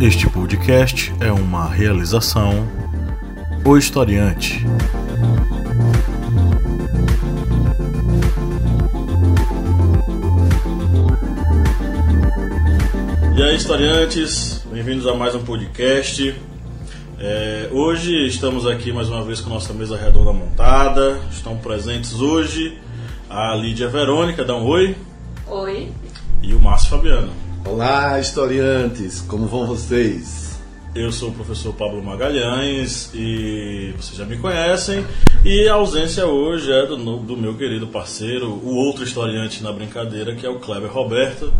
Este podcast é uma realização O Historiante. E aí, historiantes, bem-vindos a mais um podcast. É, hoje estamos aqui mais uma vez com nossa mesa redonda montada. Estão presentes hoje a Lídia Verônica, dá um oi. Oi. E o Márcio Fabiano. Olá, historiantes, como vão vocês? Eu sou o professor Pablo Magalhães e vocês já me conhecem. E a ausência hoje é do, do meu querido parceiro, o outro historiante na brincadeira, que é o Kleber Roberto,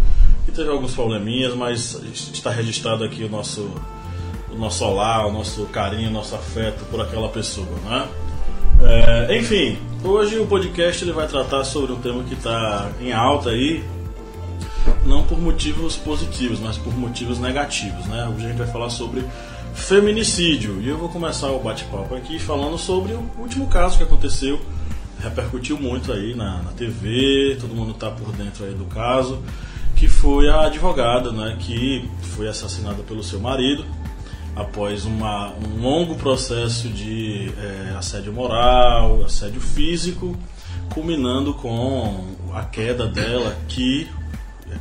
que teve alguns probleminhas, mas está registrado aqui o nosso, o nosso olá, o nosso carinho, o nosso afeto por aquela pessoa, né? É, enfim, hoje o podcast ele vai tratar sobre um tema que está em alta aí, não por motivos positivos, mas por motivos negativos, né? Hoje a gente vai falar sobre feminicídio e eu vou começar o bate-papo aqui falando sobre o último caso que aconteceu, repercutiu muito aí na, na TV, todo mundo está por dentro aí do caso, que foi a advogada, né, que foi assassinada pelo seu marido após uma, um longo processo de é, assédio moral, assédio físico, culminando com a queda dela, que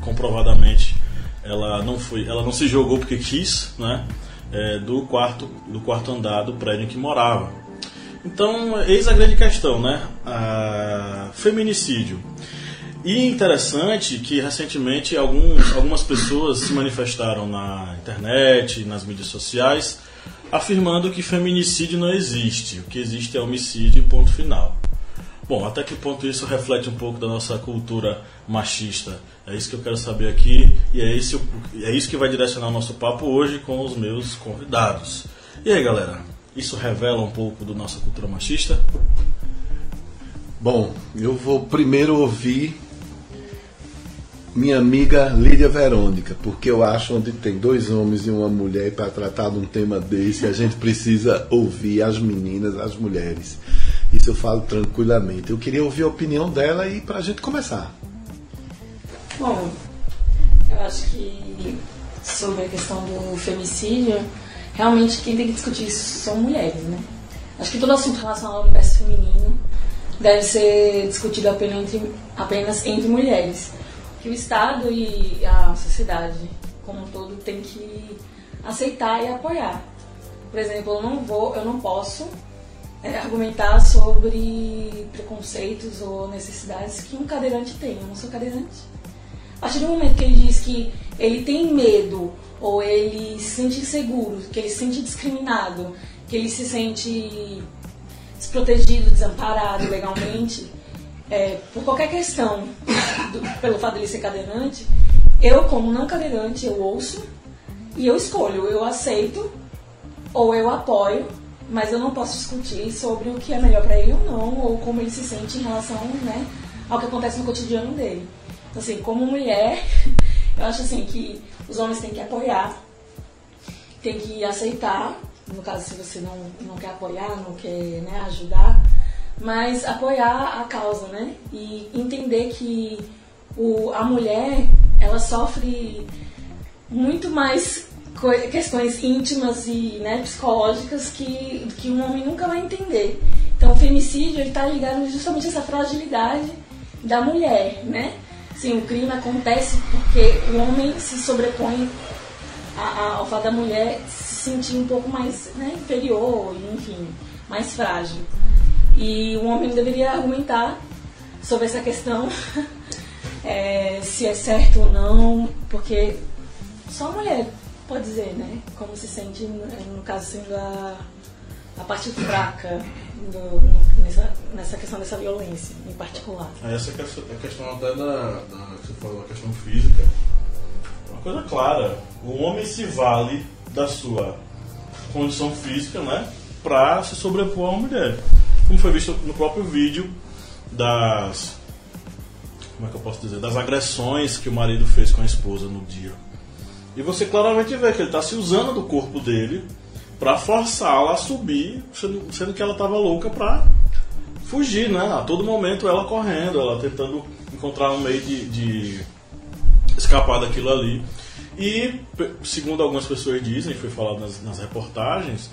comprovadamente ela não foi, ela não se jogou porque quis, né? É, do quarto do quarto andar do prédio em que morava. Então, eis a grande questão, né? A feminicídio. E interessante que recentemente alguns, algumas pessoas se manifestaram na internet, nas mídias sociais, afirmando que feminicídio não existe. O que existe é homicídio, ponto final. Bom, até que ponto isso reflete um pouco da nossa cultura machista? É isso que eu quero saber aqui e é isso, é isso que vai direcionar o nosso papo hoje com os meus convidados. E aí, galera? Isso revela um pouco da nossa cultura machista? Bom, eu vou primeiro ouvir minha amiga Lídia Verônica, porque eu acho onde tem dois homens e uma mulher para tratar de um tema desse, a gente precisa ouvir as meninas, as mulheres. Isso eu falo tranquilamente. Eu queria ouvir a opinião dela e para a gente começar. Bom, eu acho que sobre a questão do femicídio, realmente quem tem que discutir isso são mulheres, né? Acho que todo assunto relacionado ao universo feminino deve ser discutido apenas entre, apenas entre mulheres. Que o Estado e a sociedade como um todo tem que aceitar e apoiar. Por exemplo, eu não vou, eu não posso é, argumentar sobre preconceitos ou necessidades que um cadeirante tem. Eu não sou cadeirante. A partir do momento que ele diz que ele tem medo ou ele se sente inseguro, que ele se sente discriminado, que ele se sente desprotegido, desamparado legalmente, é, por qualquer questão, do, pelo fato de ele ser cadeirante, eu, como não cadeirante, eu ouço e eu escolho, eu aceito ou eu apoio mas eu não posso discutir sobre o que é melhor para ele ou não, ou como ele se sente em relação né, ao que acontece no cotidiano dele. Então, assim, como mulher, eu acho assim que os homens têm que apoiar, têm que aceitar, no caso se você não, não quer apoiar, não quer né, ajudar, mas apoiar a causa, né? E entender que o, a mulher, ela sofre muito mais questões íntimas e né, psicológicas que, que um homem nunca vai entender. Então, o femicídio está ligado justamente a essa fragilidade da mulher, né? Sim, o crime acontece porque o homem se sobrepõe ao fato da mulher se sentir um pouco mais né, inferior, enfim, mais frágil. E o homem deveria argumentar sobre essa questão, é, se é certo ou não, porque só a mulher pode dizer, né? Como se sente, no caso, sendo a, a parte fraca do, nessa, nessa questão dessa violência, em particular. Essa é a questão até da, da você falou, a questão física. Uma coisa clara, o homem se vale da sua condição física, né? Pra se sobrepor a uma mulher. Como foi visto no próprio vídeo das. Como é que eu posso dizer? Das agressões que o marido fez com a esposa no dia e você claramente vê que ele está se usando do corpo dele para forçá-la a subir, sendo, que ela estava louca para fugir, né? A todo momento ela correndo, ela tentando encontrar um meio de, de escapar daquilo ali. E, segundo algumas pessoas dizem, foi falado nas, nas reportagens,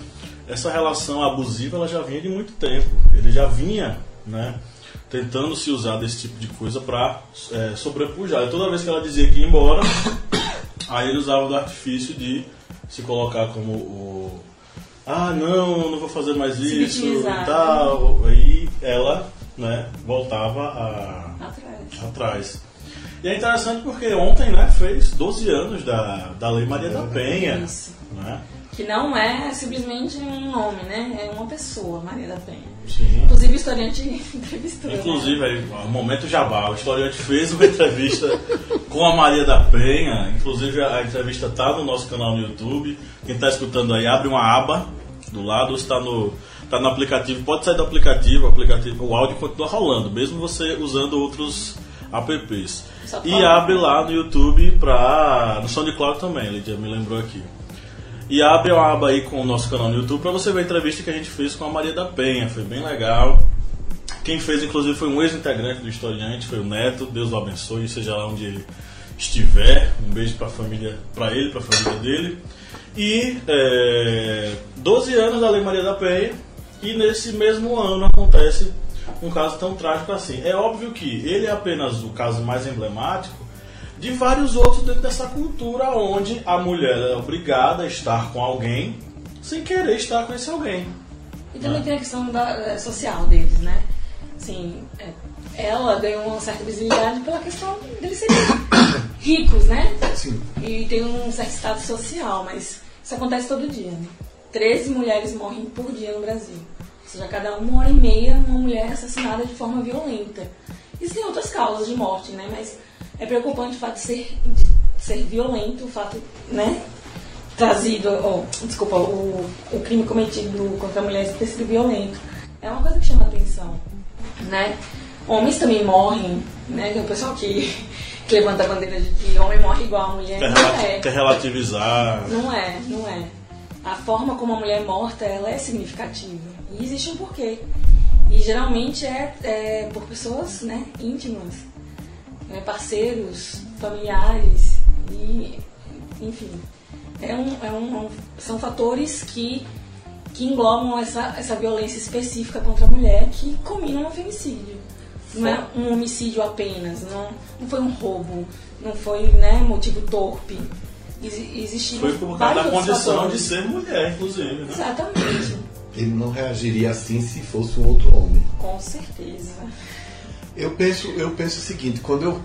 essa relação abusiva ela já vinha de muito tempo. Ele já vinha, né? tentando se usar desse tipo de coisa para é, sobrepujar. E toda vez que ela dizia que ia embora, aí ele usava do artifício de se colocar como o. Ah, não, não vou fazer mais se isso e tal. Aí ela né, voltava a, atrás. atrás. E é interessante porque ontem né, fez 12 anos da, da Lei Maria da Penha. Isso. Né? Que não é simplesmente um nome, né? É uma pessoa, Maria da Penha. Sim. Inclusive o historiante entrevistou. Inclusive, né? aí, o momento jabá, o historiante fez uma entrevista com a Maria da Penha. Inclusive a entrevista está no nosso canal no YouTube. Quem está escutando aí, abre uma aba do lado, está no, tá no aplicativo, pode sair do aplicativo, o aplicativo, o áudio continua rolando, mesmo você usando outros apps. E abre lá no YouTube para no SoundCloud também, Lidia me lembrou aqui. E abre uma aba aí com o nosso canal no YouTube para você ver a entrevista que a gente fez com a Maria da Penha. Foi bem legal. Quem fez, inclusive, foi um ex-integrante do Historiante, foi o Neto. Deus o abençoe, seja lá onde ele estiver. Um beijo para família, para ele, para a família dele. E é, 12 anos da Lei Maria da Penha. E nesse mesmo ano acontece um caso tão trágico assim. É óbvio que ele é apenas o caso mais emblemático, de vários outros dentro dessa cultura onde a mulher é obrigada a estar com alguém sem querer estar com esse alguém. E também né? tem a questão da, é, social deles, né? Assim, é, ela ganhou uma certa visibilidade pela questão deles serem ricos, né? Sim. E tem um certo status social, mas isso acontece todo dia, né? 13 mulheres morrem por dia no Brasil. Ou seja, cada uma hora e meia uma mulher é assassinada de forma violenta. Existem outras causas de morte, né? Mas é preocupante o fato de ser, de ser violento, o fato, né? Trazido, oh, desculpa, o, o crime cometido contra a mulher ter sido violento. É uma coisa que chama atenção, né? Homens também morrem, né? Tem o pessoal que, que levanta a bandeira de que homem morre igual a mulher. Quer, não é. quer relativizar. Não é, não é. A forma como a mulher é morta, ela é significativa. E existe um porquê. E geralmente é, é por pessoas né, íntimas né, parceiros, familiares e enfim. É um, é um, são fatores que, que englobam essa, essa violência específica contra a mulher que combinam no femicídio. Não é um homicídio apenas, não, não foi um roubo, não foi né, motivo torpe. Existiram foi por causa da condição fatores. de ser mulher, inclusive. Né? Exatamente. Ele não reagiria assim se fosse um outro homem. Com certeza. Eu penso, eu penso o seguinte, quando eu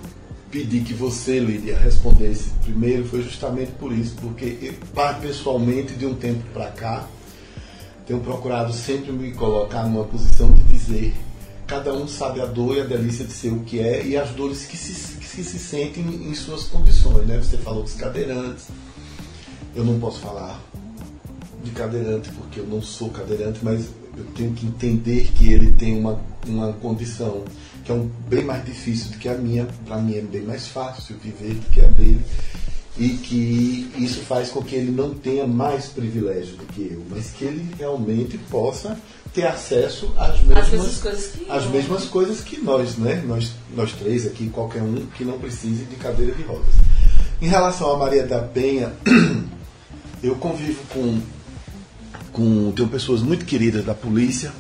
pedi que você, Lídia, respondesse primeiro, foi justamente por isso, porque eu, pessoalmente, de um tempo para cá, tenho procurado sempre me colocar numa posição de dizer cada um sabe a dor e a delícia de ser o que é e as dores que se, que se sentem em suas condições. Né? Você falou dos cadeirantes, eu não posso falar de cadeirante porque eu não sou cadeirante, mas eu tenho que entender que ele tem uma, uma condição que é um, bem mais difícil do que a minha, para mim é bem mais fácil viver do que a dele, e que isso faz com que ele não tenha mais privilégio do que eu, mas que ele realmente possa ter acesso às mesmas, coisas que, às mesmas coisas que nós, né? Nós, nós três aqui, qualquer um que não precise de cadeira de rodas. Em relação a Maria da Penha, eu convivo com, com tenho pessoas muito queridas da polícia,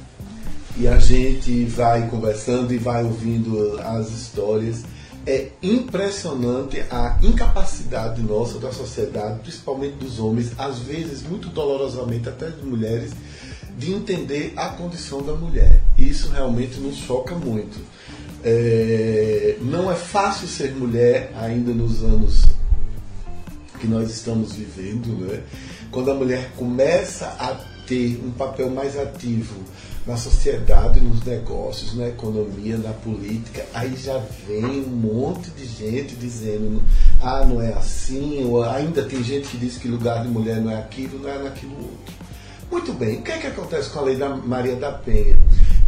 e a gente vai conversando e vai ouvindo as histórias. É impressionante a incapacidade nossa da sociedade, principalmente dos homens, às vezes muito dolorosamente até de mulheres, de entender a condição da mulher. Isso realmente nos choca muito. É, não é fácil ser mulher ainda nos anos que nós estamos vivendo, né? quando a mulher começa a ter um papel mais ativo na sociedade, nos negócios, na economia, na política, aí já vem um monte de gente dizendo ah, não é assim, ou ainda tem gente que diz que lugar de mulher não é aquilo, não é naquilo outro. Muito bem, o que é que acontece com a lei da Maria da Penha?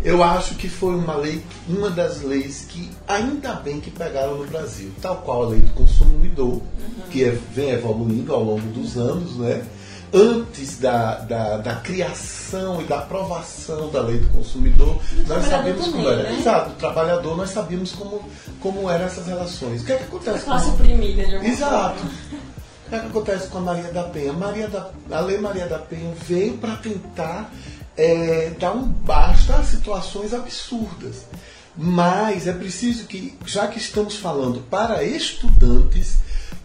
Eu acho que foi uma lei, uma das leis que ainda bem que pegaram no Brasil, tal qual a lei do consumidor, uhum. que é, vem evoluindo ao longo dos anos, né? Antes da, da, da, criação e da aprovação da lei do consumidor, do nós sabíamos também, como era. Né? Exato, do trabalhador, nós sabíamos como, como eram essas relações. O que é que acontece? A classe oprimida, de Exato. O que, é que acontece com a Maria da Penha? Maria da, a Lei Maria da Penha veio para tentar é, dar um basta a situações absurdas. Mas é preciso que, já que estamos falando para estudantes,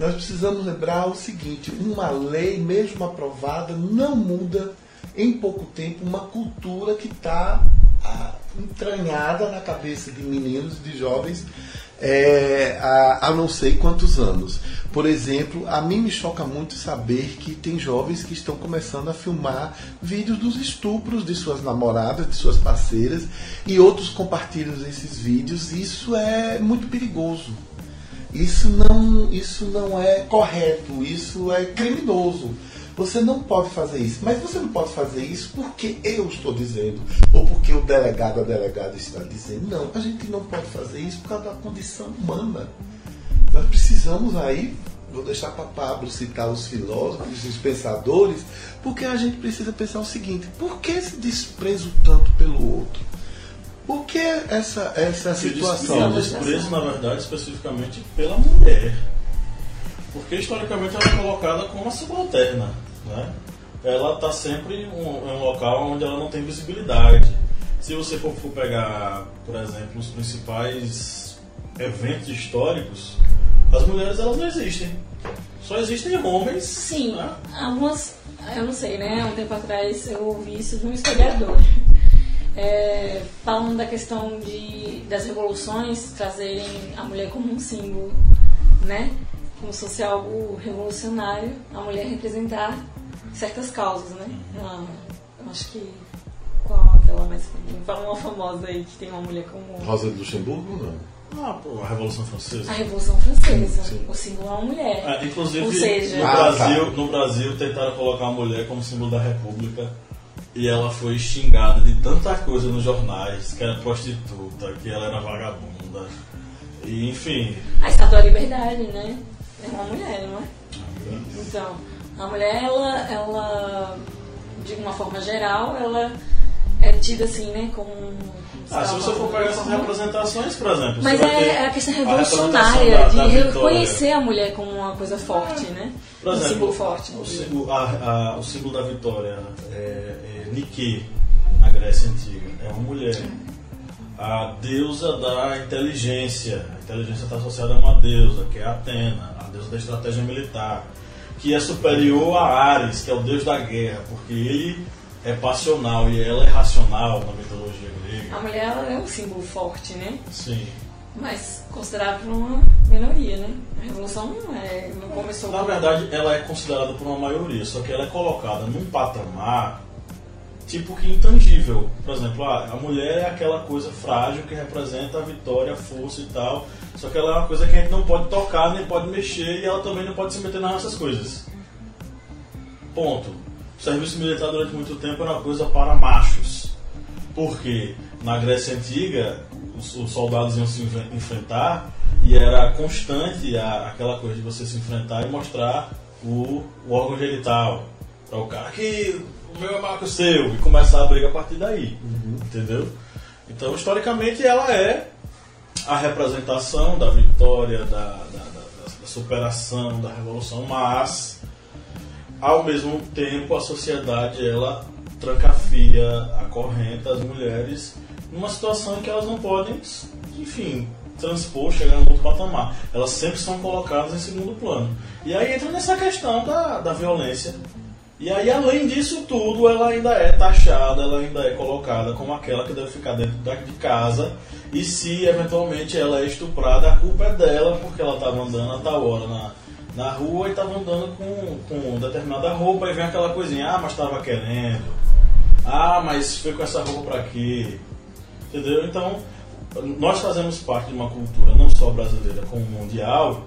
nós precisamos lembrar o seguinte: uma lei, mesmo aprovada, não muda em pouco tempo uma cultura que está ah, entranhada na cabeça de meninos de jovens é, há, há não sei quantos anos. Por exemplo, a mim me choca muito saber que tem jovens que estão começando a filmar vídeos dos estupros de suas namoradas, de suas parceiras, e outros compartilham esses vídeos. Isso é muito perigoso. Isso não, isso não é correto, isso é criminoso. Você não pode fazer isso. Mas você não pode fazer isso porque eu estou dizendo, ou porque o delegado, a delegada está dizendo. Não, a gente não pode fazer isso por causa da condição humana. Nós precisamos aí, vou deixar para Pablo citar os filósofos, os pensadores, porque a gente precisa pensar o seguinte: por que esse desprezo tanto pelo outro? Por que essa, essa situação? Esse desprezo, na verdade, especificamente pela mulher. Porque historicamente ela é colocada como uma subalterna. Né? Ela está sempre em um, um, local onde ela não tem visibilidade. Se você for, for pegar, por exemplo, os principais eventos históricos, as mulheres elas não existem. Só existem homens. Sim, né? algumas, eu não sei, né? Um tempo atrás eu ouvi isso de um historiador. É, falando da questão de, das revoluções trazerem a mulher como um símbolo, né? como se fosse algo revolucionário a mulher representar certas causas, né? Ela, eu acho que qual aquela mais fala uma famosa aí que tem uma mulher como Rosa de Luxemburgo, não? Ah, pô, a Revolução Francesa. A Revolução Francesa. Sim, sim. O símbolo é uma mulher. Ah, inclusive, Ou seja, no, ah, Brasil, tá. no Brasil tentaram colocar a mulher como símbolo da República e ela foi xingada de tanta coisa nos jornais, que era prostituta, que ela era vagabunda. E, enfim. A estátua da liberdade, né? É uma mulher, não é? Então, a mulher, ela, ela, de uma forma geral, ela é tida assim, né, como... Ah, se você for pegar essas representações, por exemplo... Mas ter é a questão a revolucionária representação da- de da reconhecer a mulher como uma coisa forte, né? Por um exemplo, símbolo forte. O, símbolo, a- a- o símbolo da vitória é, é Nike, na Grécia Antiga. É uma mulher. A deusa da inteligência. A inteligência está associada a uma deusa, que é Atena, a deusa da estratégia militar. Que é superior a Ares, que é o deus da guerra, porque ele é passional e ela é racional na mitologia grega. A mulher ela é um símbolo forte, né? Sim. Mas considerado por uma minoria, né? A revolução não, é, não começou Na verdade, ela é considerada por uma maioria, só que ela é colocada num patamar tipo que intangível. Por exemplo, ah, a mulher é aquela coisa frágil que representa a vitória, a força e tal. Só que ela é uma coisa que a gente não pode tocar, nem pode mexer e ela também não pode se meter nas nossas coisas. Ponto. O serviço militar durante muito tempo era uma coisa para machos. Porque na Grécia Antiga os, os soldados iam se enf- enfrentar e era constante a- aquela coisa de você se enfrentar e mostrar o, o órgão genital para o cara que o meu é o seu e começar a briga a partir daí. Entendeu? Então, historicamente, ela é a representação da vitória, da, da- da- da superação, da revolução, mas ao mesmo tempo a sociedade ela trancafia, acorrenta as mulheres numa situação em que elas não podem, enfim, transpor, chegar no outro patamar. Elas sempre são colocadas em segundo plano. E aí entra nessa questão da, da violência. E aí, além disso tudo, ela ainda é taxada, ela ainda é colocada como aquela que deve ficar dentro de casa. E se eventualmente ela é estuprada, a culpa é dela, porque ela estava andando a tal hora na, na rua e estava andando com, com determinada roupa e vem aquela coisinha, ah, mas estava querendo. Ah, mas foi com essa roupa pra quê? Entendeu? Então, nós fazemos parte de uma cultura não só brasileira, como mundial,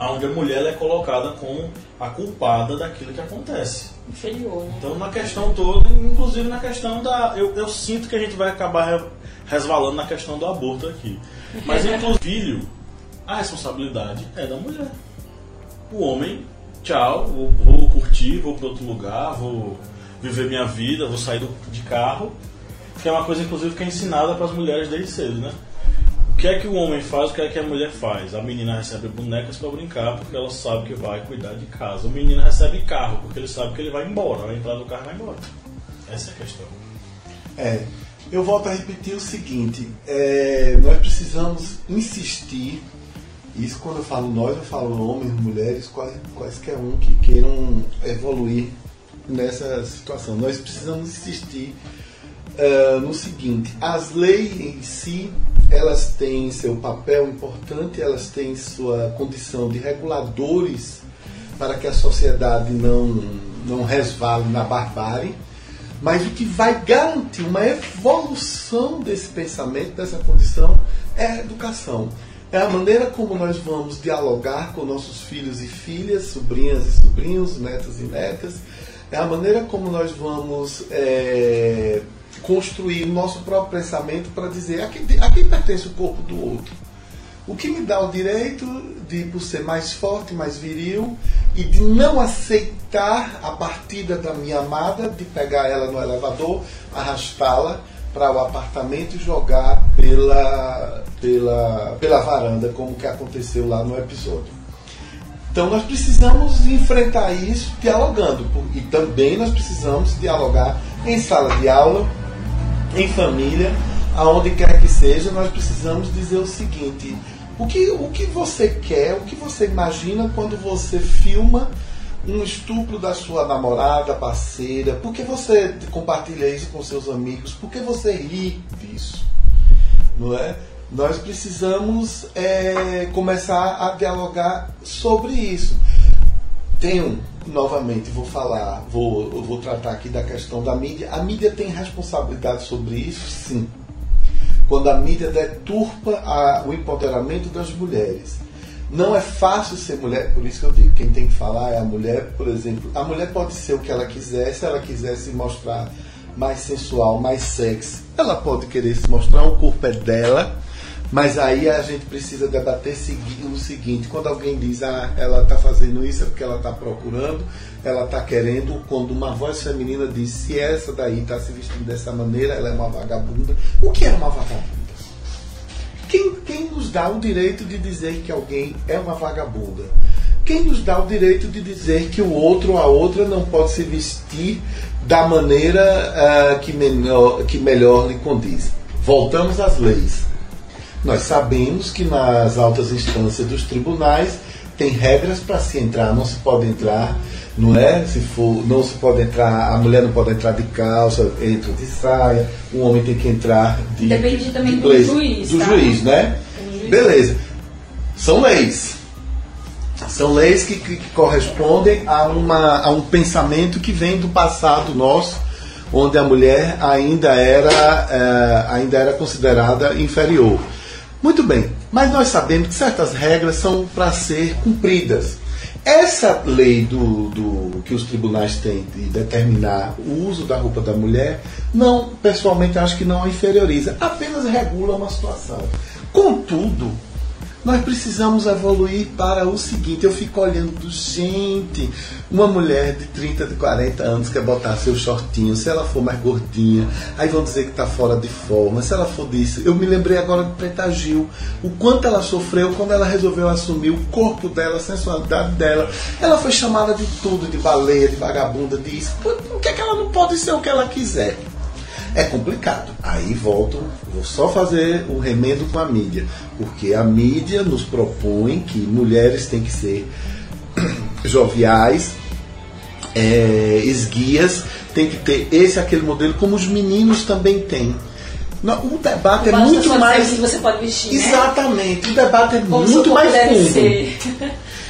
onde a mulher é colocada como a culpada daquilo que acontece. inferior, né? Então, na questão toda, inclusive na questão da. Eu, eu sinto que a gente vai acabar re- resvalando na questão do aborto aqui. Mas, inclusive, filho, a responsabilidade é da mulher. O homem, tchau, vou, vou curtir, vou para outro lugar, vou viver minha vida, vou sair do- de carro. Que é uma coisa, inclusive, que é ensinada para as mulheres desde cedo, né? Que é que o homem faz, o que é que a mulher faz? A menina recebe bonecas para brincar porque ela sabe que vai cuidar de casa. O menino recebe carro porque ele sabe que ele vai embora, vai entrar no carro e vai embora. Essa é a questão. É, eu volto a repetir o seguinte: é, nós precisamos insistir. Isso quando eu falo nós, eu falo homens, mulheres, quais, quaisquer um que queiram evoluir nessa situação. Nós precisamos insistir uh, no seguinte: as leis em si elas têm seu papel importante, elas têm sua condição de reguladores para que a sociedade não, não resvale na barbárie, mas o que vai garantir uma evolução desse pensamento, dessa condição, é a educação. É a maneira como nós vamos dialogar com nossos filhos e filhas, sobrinhas e sobrinhos, netos e netas, é a maneira como nós vamos é, construir o nosso próprio pensamento para dizer a quem, a quem pertence o corpo do outro. O que me dá o direito de, por ser mais forte, mais viril, e de não aceitar a partida da minha amada, de pegar ela no elevador, arrastá-la para o apartamento e jogar pela, pela, pela varanda, como que aconteceu lá no episódio. Então nós precisamos enfrentar isso dialogando. E também nós precisamos dialogar em sala de aula, em família, aonde quer que seja, nós precisamos dizer o seguinte: o que, o que você quer, o que você imagina quando você filma um estupro da sua namorada, parceira? Por que você compartilha isso com seus amigos? Por que você ri disso? Não é? Nós precisamos é, começar a dialogar sobre isso. Tenho, novamente, vou falar, vou, vou tratar aqui da questão da mídia. A mídia tem responsabilidade sobre isso, sim. Quando a mídia deturpa a, o empoderamento das mulheres. Não é fácil ser mulher, por isso que eu digo, quem tem que falar é a mulher, por exemplo. A mulher pode ser o que ela quiser, se ela quiser se mostrar mais sensual, mais sexy, ela pode querer se mostrar, o corpo é dela, mas aí a gente precisa debater o seguinte: quando alguém diz, ah, ela está fazendo isso é porque ela está procurando, ela está querendo, quando uma voz feminina diz, se essa daí está se vestindo dessa maneira, ela é uma vagabunda. O que é uma vagabunda? Quem, quem nos dá o direito de dizer que alguém é uma vagabunda? Quem nos dá o direito de dizer que o outro ou a outra não pode se vestir da maneira uh, que, que melhor lhe condiz? Voltamos às leis. Nós sabemos que nas altas instâncias dos tribunais tem regras para se entrar, não se pode entrar, não é? Se for, não se pode entrar, a mulher não pode entrar de calça, entra de saia, o homem tem que entrar de. Depende também de do juiz. Do tá? juiz, né? Juiz. Beleza. São leis. São leis que, que, que, correspondem a, uma, a um pensamento que vem do passado nosso, onde a mulher ainda era, é, ainda era considerada inferior. Muito bem, mas nós sabemos que certas regras são para ser cumpridas. Essa lei do, do, que os tribunais têm de determinar o uso da roupa da mulher, não, pessoalmente acho que não a inferioriza, apenas regula uma situação. Contudo, nós precisamos evoluir para o seguinte: eu fico olhando, gente, uma mulher de 30, de 40 anos quer botar seu shortinho, se ela for mais gordinha, aí vão dizer que está fora de forma, se ela for disso. Eu me lembrei agora de Preta Gil, o quanto ela sofreu quando ela resolveu assumir o corpo dela, a sensualidade dela. Ela foi chamada de tudo, de baleia, de vagabunda, disso. Por, por que, é que ela não pode ser o que ela quiser? É complicado. Aí volto, vou só fazer o remendo com a mídia, porque a mídia nos propõe que mulheres têm que ser joviais, é, esguias, tem que ter esse aquele modelo, como os meninos também têm. O debate é muito mais. Que você pode vestir, né? Exatamente. Né? O debate é como muito mais fundo. Ser.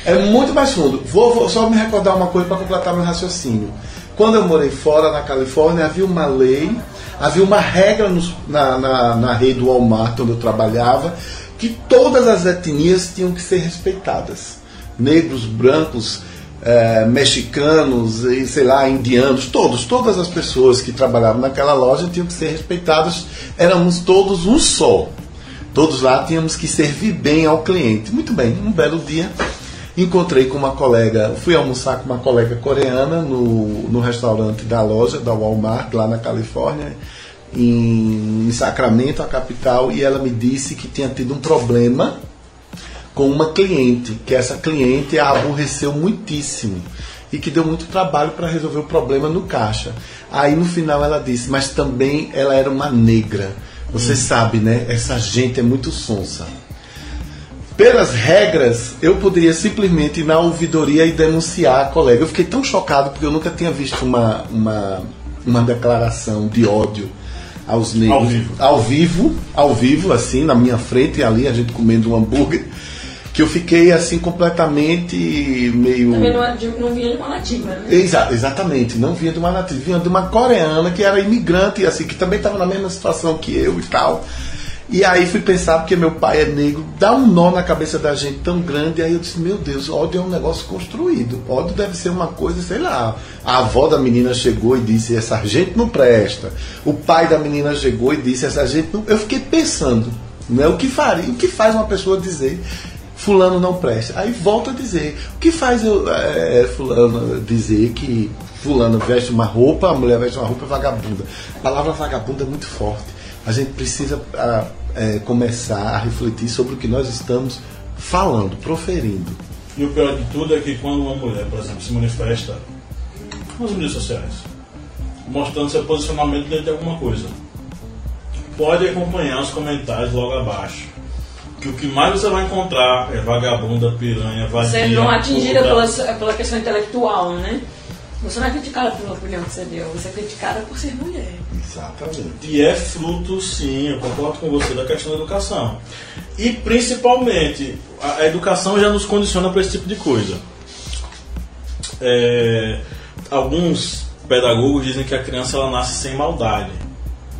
É muito mais fundo. Vou, vou só me recordar uma coisa para completar meu raciocínio. Quando eu morei fora na Califórnia, havia uma lei havia uma regra no, na, na, na rede do Walmart, onde eu trabalhava, que todas as etnias tinham que ser respeitadas. Negros, brancos, é, mexicanos, e, sei lá, indianos, todos, todas as pessoas que trabalhavam naquela loja tinham que ser respeitadas, éramos todos um só. Todos lá tínhamos que servir bem ao cliente. Muito bem, um belo dia encontrei com uma colega, fui almoçar com uma colega coreana no, no restaurante da loja, da Walmart, lá na Califórnia. em, em Sacramento, a capital, e ela me disse que tinha tido um problema com uma cliente, que essa cliente a aborreceu muitíssimo e que deu muito trabalho para resolver o problema no caixa. Aí no final ela disse, mas também ela era uma negra. Você hum. sabe, né? Essa gente é muito sonsa. Pelas regras, eu poderia simplesmente ir na ouvidoria e denunciar a colega. Eu fiquei tão chocado porque eu nunca tinha visto uma, uma, uma declaração de ódio aos negros. Ao vivo. Ao vivo, ao vivo, assim, na minha frente, ali, a gente comendo um hambúrguer que eu fiquei assim completamente meio. Também não, é não vinha de uma nativa, né? Exa exatamente, não vinha de uma nativa, vinha de uma coreana que era imigrante, assim, que também estava na mesma situação que eu e tal. E aí fui pensar, porque meu pai é negro, dá um nó na cabeça da gente tão grande, e aí eu disse, meu Deus, ódio é um negócio construído. Ódio deve ser uma coisa, sei lá. A avó da menina chegou e disse, essa gente não presta. O pai da menina chegou e disse, essa gente não. Eu fiquei pensando, né, o que faria, o que faz uma pessoa dizer fulano não presta. Aí volta a dizer, o que faz eu, é, fulano dizer que fulano veste uma roupa, a mulher veste uma roupa vagabunda. A palavra vagabunda é muito forte. A gente precisa a, é, começar a refletir sobre o que nós estamos falando, proferindo. E o pior de tudo é que quando uma mulher, por exemplo, se manifesta nas mídias sociais, mostrando seu posicionamento dentro de alguma coisa, pode acompanhar os comentários logo abaixo que o que mais você vai encontrar é vagabunda, piranha, vadia. Você não é atingida pela, pela questão intelectual, né? Você não é criticada pela opinião que você deu, você é criticada por ser mulher. Exatamente. E é fruto, sim, eu concordo com você, da questão da educação. E principalmente, a, educação já nos condiciona para esse tipo de coisa. É, alguns pedagogos dizem que a criança ela nasce sem maldade.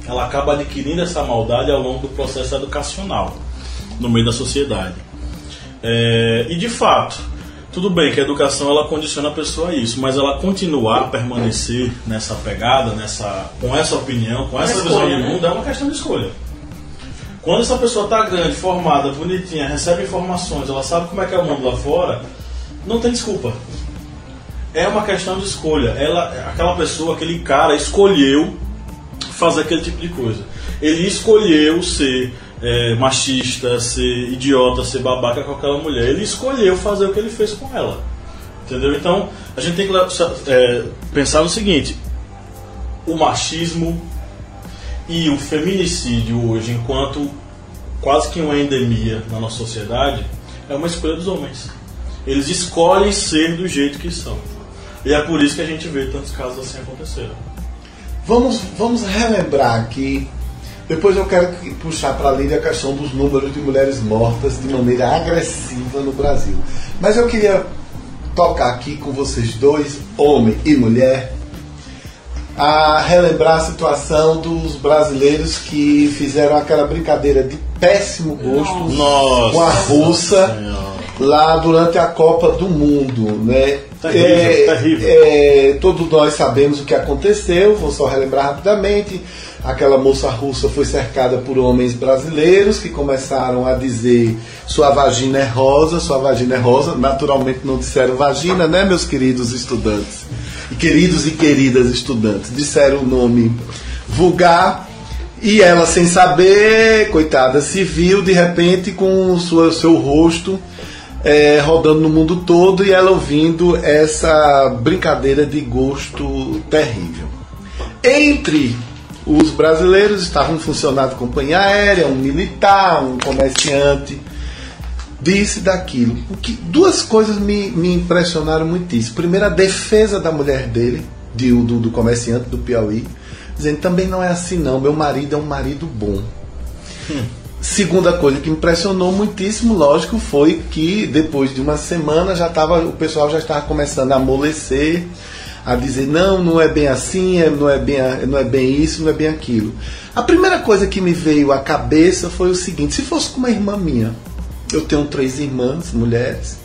Ela acaba adquirindo essa maldade ao longo do processo educacional no meio da sociedade. É, e de fato, tudo bem que a educação ela condiciona a pessoa a isso, mas ela continuar a permanecer nessa pegada, nessa, com essa opinião, com essa visão de né? mundo, é uma questão de escolha. Quando essa pessoa está grande, formada, bonitinha, recebe informações, ela sabe como é que é o mundo lá fora, não tem desculpa. É uma questão de escolha. Ela, aquela pessoa, aquele cara escolheu fazer aquele tipo de coisa. Ele escolheu ser é, machista, ser idiota, ser babaca com aquela mulher. Ele escolheu fazer o que ele fez com ela. Entendeu? Então, a gente tem que é, pensar no seguinte: o machismo e o feminicídio hoje, enquanto quase que uma endemia na nossa sociedade, é uma escolha dos homens. Eles escolhem ser do jeito que são. E é por isso que a gente vê tantos casos assim acontecendo. Vamos, vamos relembrar aqui depois eu quero puxar para ali a questão dos números de mulheres mortas de maneira agressiva no Brasil. Mas eu queria tocar aqui com vocês dois, homem e mulher, a relembrar a situação dos brasileiros que fizeram aquela brincadeira de péssimo gosto Nossa, com a russa lá durante a Copa do Mundo, né? Terrível, é, terrível. É, todos nós sabemos o que aconteceu, vou só relembrar rapidamente. Aquela moça russa foi cercada por homens brasileiros que começaram a dizer sua vagina é rosa, sua vagina é rosa. Naturalmente não disseram vagina, né, meus queridos estudantes? Queridos e queridas estudantes. Disseram o nome vulgar e ela, sem saber, coitada, se viu de repente com o seu, seu rosto é, rodando no mundo todo e ela ouvindo essa brincadeira de gosto terrível. Entre os brasileiros estavam funcionário de companhia aérea, um militar, um comerciante, disse daquilo. O que, duas coisas me, me impressionaram muitíssimo. Primeiro, a defesa da mulher dele, de, do, do comerciante do Piauí, dizendo também não é assim não, meu marido é um marido bom. Segunda coisa que impressionou muitíssimo, lógico, foi que depois de uma semana já tava, o pessoal já estava começando a amolecer a dizer não, não é bem assim, é, não é bem, não é bem isso, não é bem aquilo. A primeira coisa que me veio à cabeça foi o seguinte: se fosse com uma irmã minha, eu tenho três irmãs, mulheres,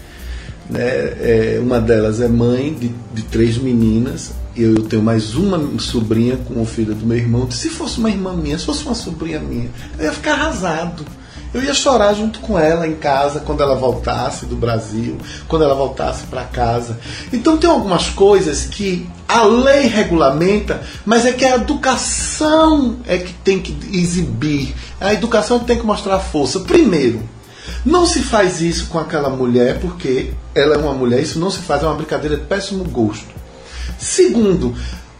né? É, uma delas é mãe de, de três meninas, e eu tenho mais uma sobrinha com o filho do meu irmão. Se fosse uma irmã minha, se fosse uma sobrinha minha, eu ia ficar arrasado. Eu ia chorar junto com ela em casa quando ela voltasse do Brasil, quando ela voltasse para casa. Então tem algumas coisas que a lei regulamenta, mas é que a educação é que tem que exibir. A educação tem que mostrar força. Primeiro, não se faz isso com aquela mulher porque ela é uma mulher, isso não se faz, é uma brincadeira de péssimo gosto. Segundo,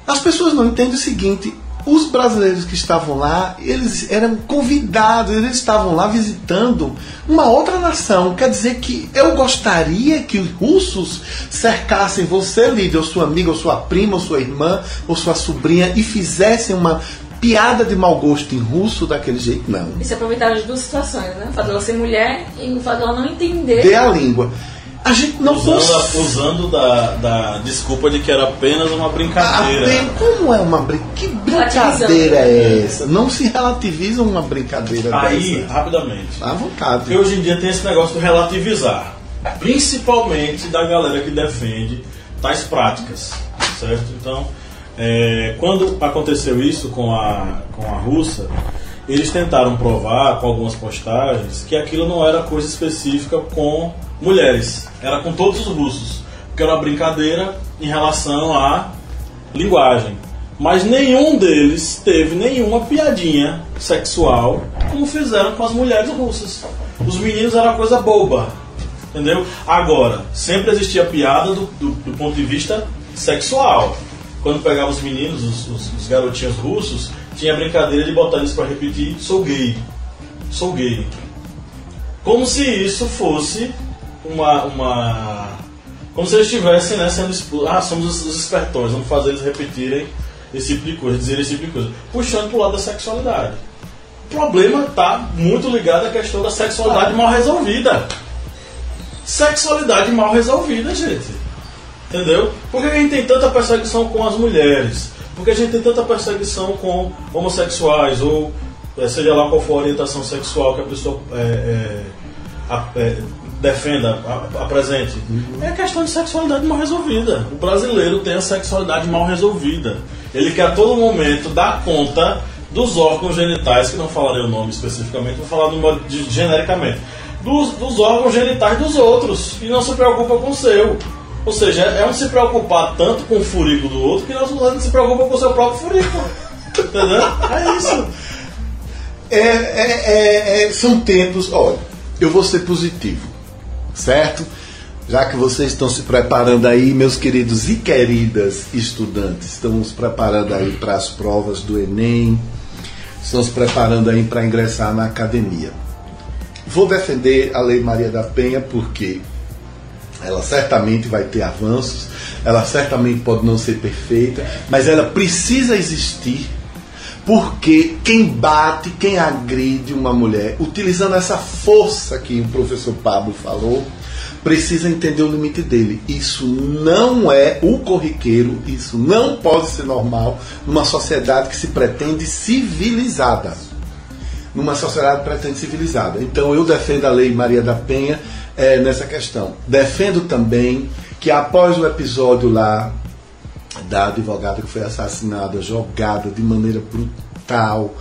as pessoas não entendem o seguinte: os brasileiros que estavam lá, eles eram convidados, eles estavam lá visitando uma outra nação. Quer dizer que eu gostaria que os russos cercassem você, líder, ou sua amiga, ou sua prima, ou sua irmã, ou sua sobrinha, e fizessem uma piada de mau gosto em russo daquele jeito, não. E se aproveitaram de duas situações, né? O fato dela ser mulher e o fato dela não entender. Dê a língua. A gente não Usando, cons- usando da, da desculpa de que era apenas uma Ah, brincadeira. bem, como é uma brincadeira? Que brincadeira é essa? Não se relativiza uma brincadeira Aí, dessa. rapidamente. À vontade. Porque hoje em dia tem esse negócio do relativizar. Principalmente da galera que defende tais práticas. Certo? Então, é, quando aconteceu isso com a, com a russa, eles tentaram provar com algumas postagens que aquilo não era coisa específica com mulheres. Era com todos os russos. Porque era uma brincadeira em relação à linguagem. Mas nenhum deles teve nenhuma piadinha sexual como fizeram com as mulheres russas. Os meninos era coisa boba. Entendeu? Agora, sempre existia piada do, do- do ponto de vista sexual. Quando pegava os meninos, os, os- os garotinhos russos, tinha a brincadeira de botar eles para repetir: sou gay. Sou gay. Como se isso fosse uma. uma como se eles estivessem né, sendo expulsos. Ah, somos os, espertões, vamos fazer eles repetirem esse tipo de coisa, dizer esse tipo de coisa. Puxando pro lado da sexualidade. O problema está muito ligado à questão da sexualidade mal resolvida. Sexualidade mal resolvida, gente. Entendeu? Por que a gente tem tanta perseguição com as mulheres? Por que a gente tem tanta perseguição com homossexuais? Ou eh, seja lá qual for a orientação sexual que a pessoa eh, a- eh, defenda, apresente? É a questão de sexualidade mal resolvida. O brasileiro tem a sexualidade mal resolvida. Ele quer a todo momento dar conta dos órgãos genitais, que não falarei o nome especificamente, vou falar de- genericamente, dos, dos órgãos genitais dos outros e não se preocupa com o seu. Ou seja, é um se preocupar tanto com o furico do outro que não se preocupa com o seu próprio furico. Entendeu? É isso. É, é- é- é- são tempos, olha, eu vou ser positivo, certo? Já que vocês estão se preparando aí, meus queridos e queridas estudantes, estão se preparando aí para as provas do Enem, estão se preparando aí para ingressar na academia. Vou defender a Lei Maria da Penha porque ela certamente vai ter avanços, ela certamente pode não ser perfeita, mas ela precisa existir porque quem bate, quem agride uma mulher, utilizando essa força que o professor Pablo falou, precisa entender o limite dele. Isso não é o corriqueiro, isso não pode ser normal numa sociedade que se pretende civilizada numa sociedade pretende civilizada. Então eu defendo a lei Maria da Penha eh, nessa questão. Defendo também que após o episódio lá da advogada que foi assassinada, jogada de maneira brutal,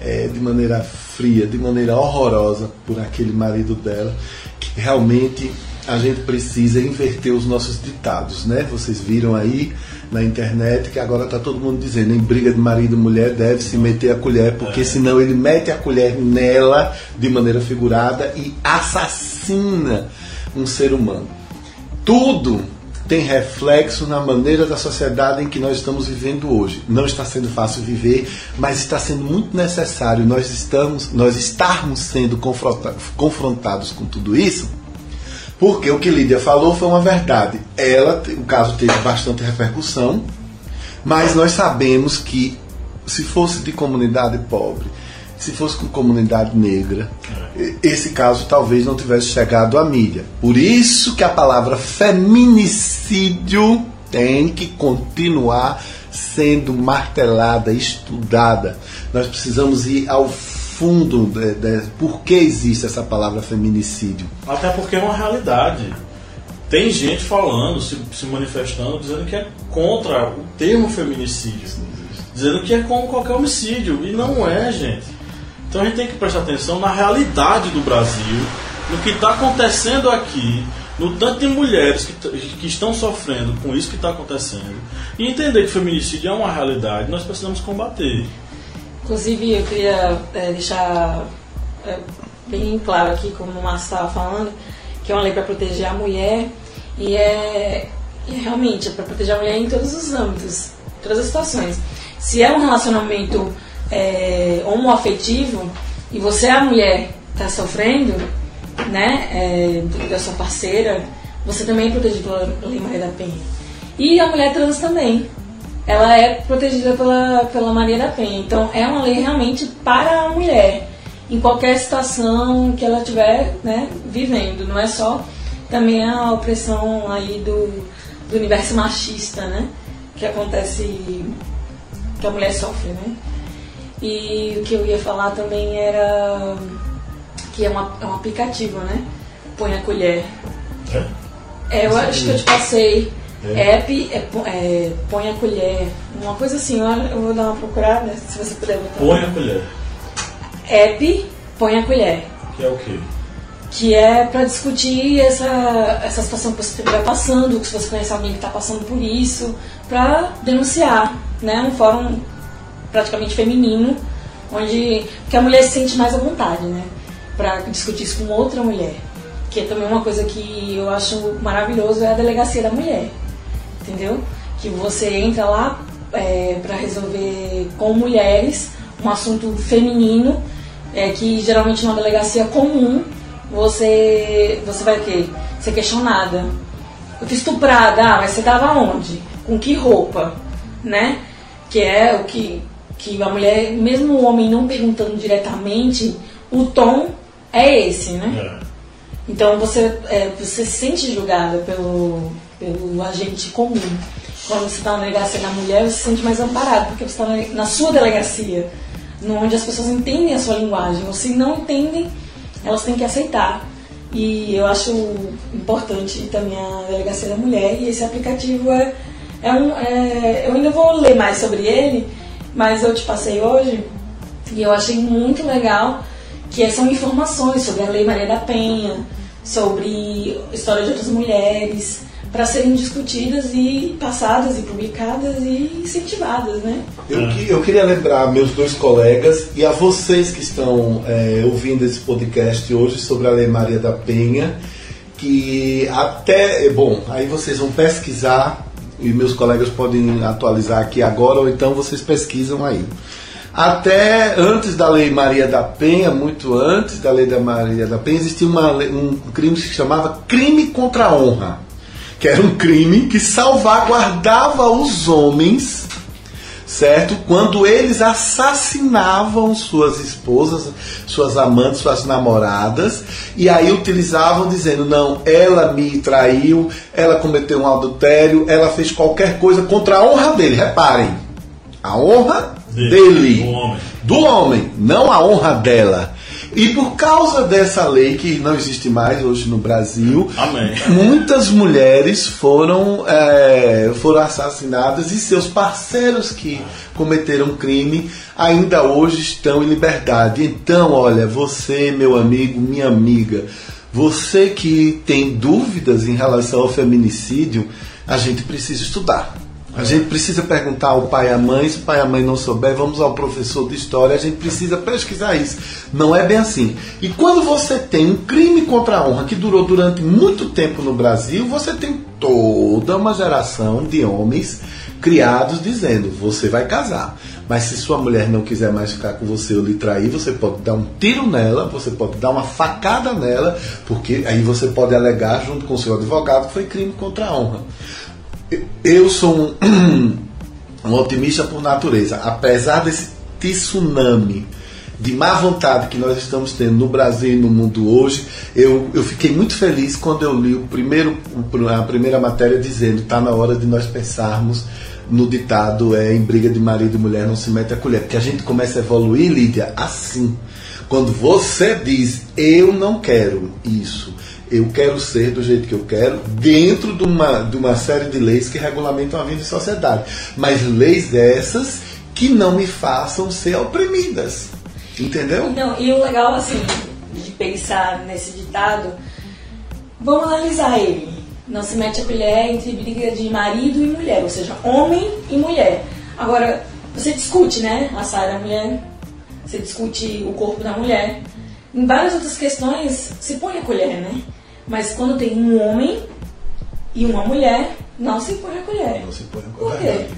eh, de maneira fria, de maneira horrorosa por aquele marido dela, que realmente a gente precisa inverter os nossos ditados, né? Vocês viram aí na internet que agora está todo mundo dizendo em briga de marido e mulher deve se meter a colher, porque senão ele mete a colher nela de maneira figurada e assassina um ser humano. Tudo tem reflexo na maneira da sociedade em que nós estamos vivendo hoje. Não está sendo fácil viver, mas está sendo muito necessário nós estamos nós estarmos sendo confronta- confrontados com tudo isso porque o que Lídia falou foi uma verdade. Ela, o caso teve bastante repercussão, mas nós sabemos que se fosse de comunidade pobre, se fosse com comunidade negra, esse caso talvez não tivesse chegado à mídia. Por isso que a palavra feminicídio tem que continuar sendo martelada, estudada. Nós precisamos ir ao fundo de, de por que existe essa palavra feminicídio. Até porque é uma realidade. Tem gente falando, se, se manifestando, dizendo que é contra o termo feminicídio. Dizendo que é como qualquer homicídio. E não é, gente. Então a gente tem que prestar atenção na realidade do Brasil, no que está acontecendo aqui, no tanto de mulheres que, que estão sofrendo com isso que está acontecendo, e entender que feminicídio é uma realidade, nós precisamos combater. Inclusive, eu queria é, deixar é, bem claro aqui, como o Márcio estava falando, que é uma lei para proteger a mulher e é, e realmente é para proteger a mulher em todos os âmbitos, todas as situações. Se é um relacionamento é, homoafetivo e você, a mulher, está sofrendo, né, é, da sua parceira, você também é protegido pela Lei Maria da Penha. E a mulher trans também. Ela é protegida pela, pela Maria da Penha. Então é uma lei realmente para a mulher, em qualquer situação que ela estiver né, vivendo. Não é só também a opressão aí do, do universo machista, né? Que acontece, que a mulher sofre, né? E o que eu ia falar também era que é, uma, é um aplicativo, né? Põe a colher. É? É, eu acho que eu te passei. É. App, é, é, põe a colher. Uma coisa assim, eu vou dar uma procurada, se você puder botar. Põe a colher. App, põe a colher. Que é o quê? Que é para discutir essa, essa situação que você estiver passando, que se você conhece alguém que está passando por isso, para denunciar, né? Um fórum praticamente feminino, onde que a mulher se sente mais à vontade, né? Para discutir isso com outra mulher. Que é também uma coisa que eu acho maravilhoso é a delegacia da mulher, entendeu? Que você entra lá é, para resolver com mulheres um assunto feminino, é, que geralmente numa delegacia comum você você vai ter ser questionada. Eu fui estuprada, ah, mas você tava onde? Com que roupa? Né? Que é o que que a mulher, mesmo o homem não perguntando diretamente, o tom é esse, né? É. Então você, é, você se sente julgada pelo, pelo agente comum. Quando você está na delegacia da mulher, você se sente mais amparado, porque você está na, na, sua delegacia, onde as pessoas entendem a sua linguagem. Ou se não entendem, elas têm que aceitar. E eu acho importante também a delegacia da mulher, e esse aplicativo é, é um. É, eu ainda vou ler mais sobre ele, mas eu te passei hoje e eu achei muito legal que são informações sobre a Lei Maria da Penha, sobre história de outras mulheres, para serem discutidas e passadas e publicadas e incentivadas, né? Eu, eu queria lembrar meus dois colegas e a vocês que estão é, ouvindo esse podcast hoje sobre a Lei Maria da Penha, que até, bom, aí vocês vão pesquisar e meus colegas podem atualizar aqui agora, ou então vocês pesquisam aí. Até antes da Lei Maria da Penha, muito antes da Lei da Maria da Penha, existia uma, um crime que se chamava crime contra a honra, que era um crime que salvaguardava os homens certo? Quando eles assassinavam suas esposas, suas amantes, suas namoradas, e aí utilizavam dizendo: não, ela me traiu, ela cometeu um adultério, ela fez qualquer coisa contra a honra dele. Reparem, a honra dele, dele do, homem. do homem, não a honra dela. E por causa dessa lei que não existe mais hoje no Brasil, Amém. muitas mulheres foram, é, foram assassinadas e seus parceiros que cometeram crime ainda hoje estão em liberdade. Então, olha, você, meu amigo, minha amiga, você que tem dúvidas em relação ao feminicídio, a gente precisa estudar. A gente precisa perguntar ao pai e à mãe, se o pai e a mãe não souber, vamos ao professor de história, a gente precisa pesquisar isso. Não é bem assim. E quando você tem um crime contra a honra que durou durante muito tempo no Brasil, você tem toda uma geração de homens criados dizendo: você vai casar. Mas se sua mulher não quiser mais ficar com você ou lhe trair, você pode dar um tiro nela, você pode dar uma facada nela, porque aí você pode alegar junto com seu advogado que foi crime contra a honra eu sou um, um otimista por natureza. Apesar desse tsunami de má vontade que nós estamos tendo no Brasil e no mundo hoje, eu, eu fiquei muito feliz quando eu li o primeiro, a primeira matéria dizendo está na hora de nós pensarmos no ditado é, em briga de marido e mulher não se mete a colher. Porque a gente começa a evoluir, Lídia, assim. Quando você diz eu não quero isso, eu quero ser do jeito que eu quero, dentro de uma, de uma série de leis que regulamentam a vida em sociedade. Mas leis dessas que não me façam ser oprimidas. Entendeu? Não, e o legal, assim, de pensar nesse ditado, vamos analisar ele. Não se mete a colher entre briga de marido e mulher, ou seja, homem e mulher. Agora, você discute, né, a saia da mulher, você discute o corpo da mulher. Em várias outras questões, se põe a colher, né? Mas quando tem um homem e uma mulher, não se põe a colher. Não se põe a Por colher. quê?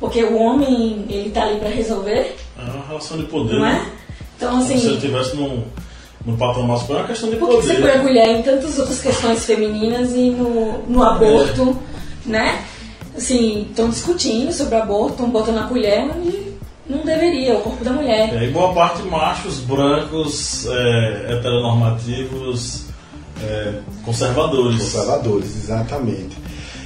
Porque o homem, ele tá ali para resolver, É uma relação de poder. não é? né? Então, Como se ele assim, estivesse num, num patamar masculino, é uma questão de por que você põe a poder. colher em tantas outras questões femininas e no, no aborto, né? Assim, estão discutindo sobre aborto, estão botando a colher onde não deveria, o corpo da mulher. É, e boa parte machos, brancos, é, heteronormativos, é, conservadores. Conservadores, exatamente.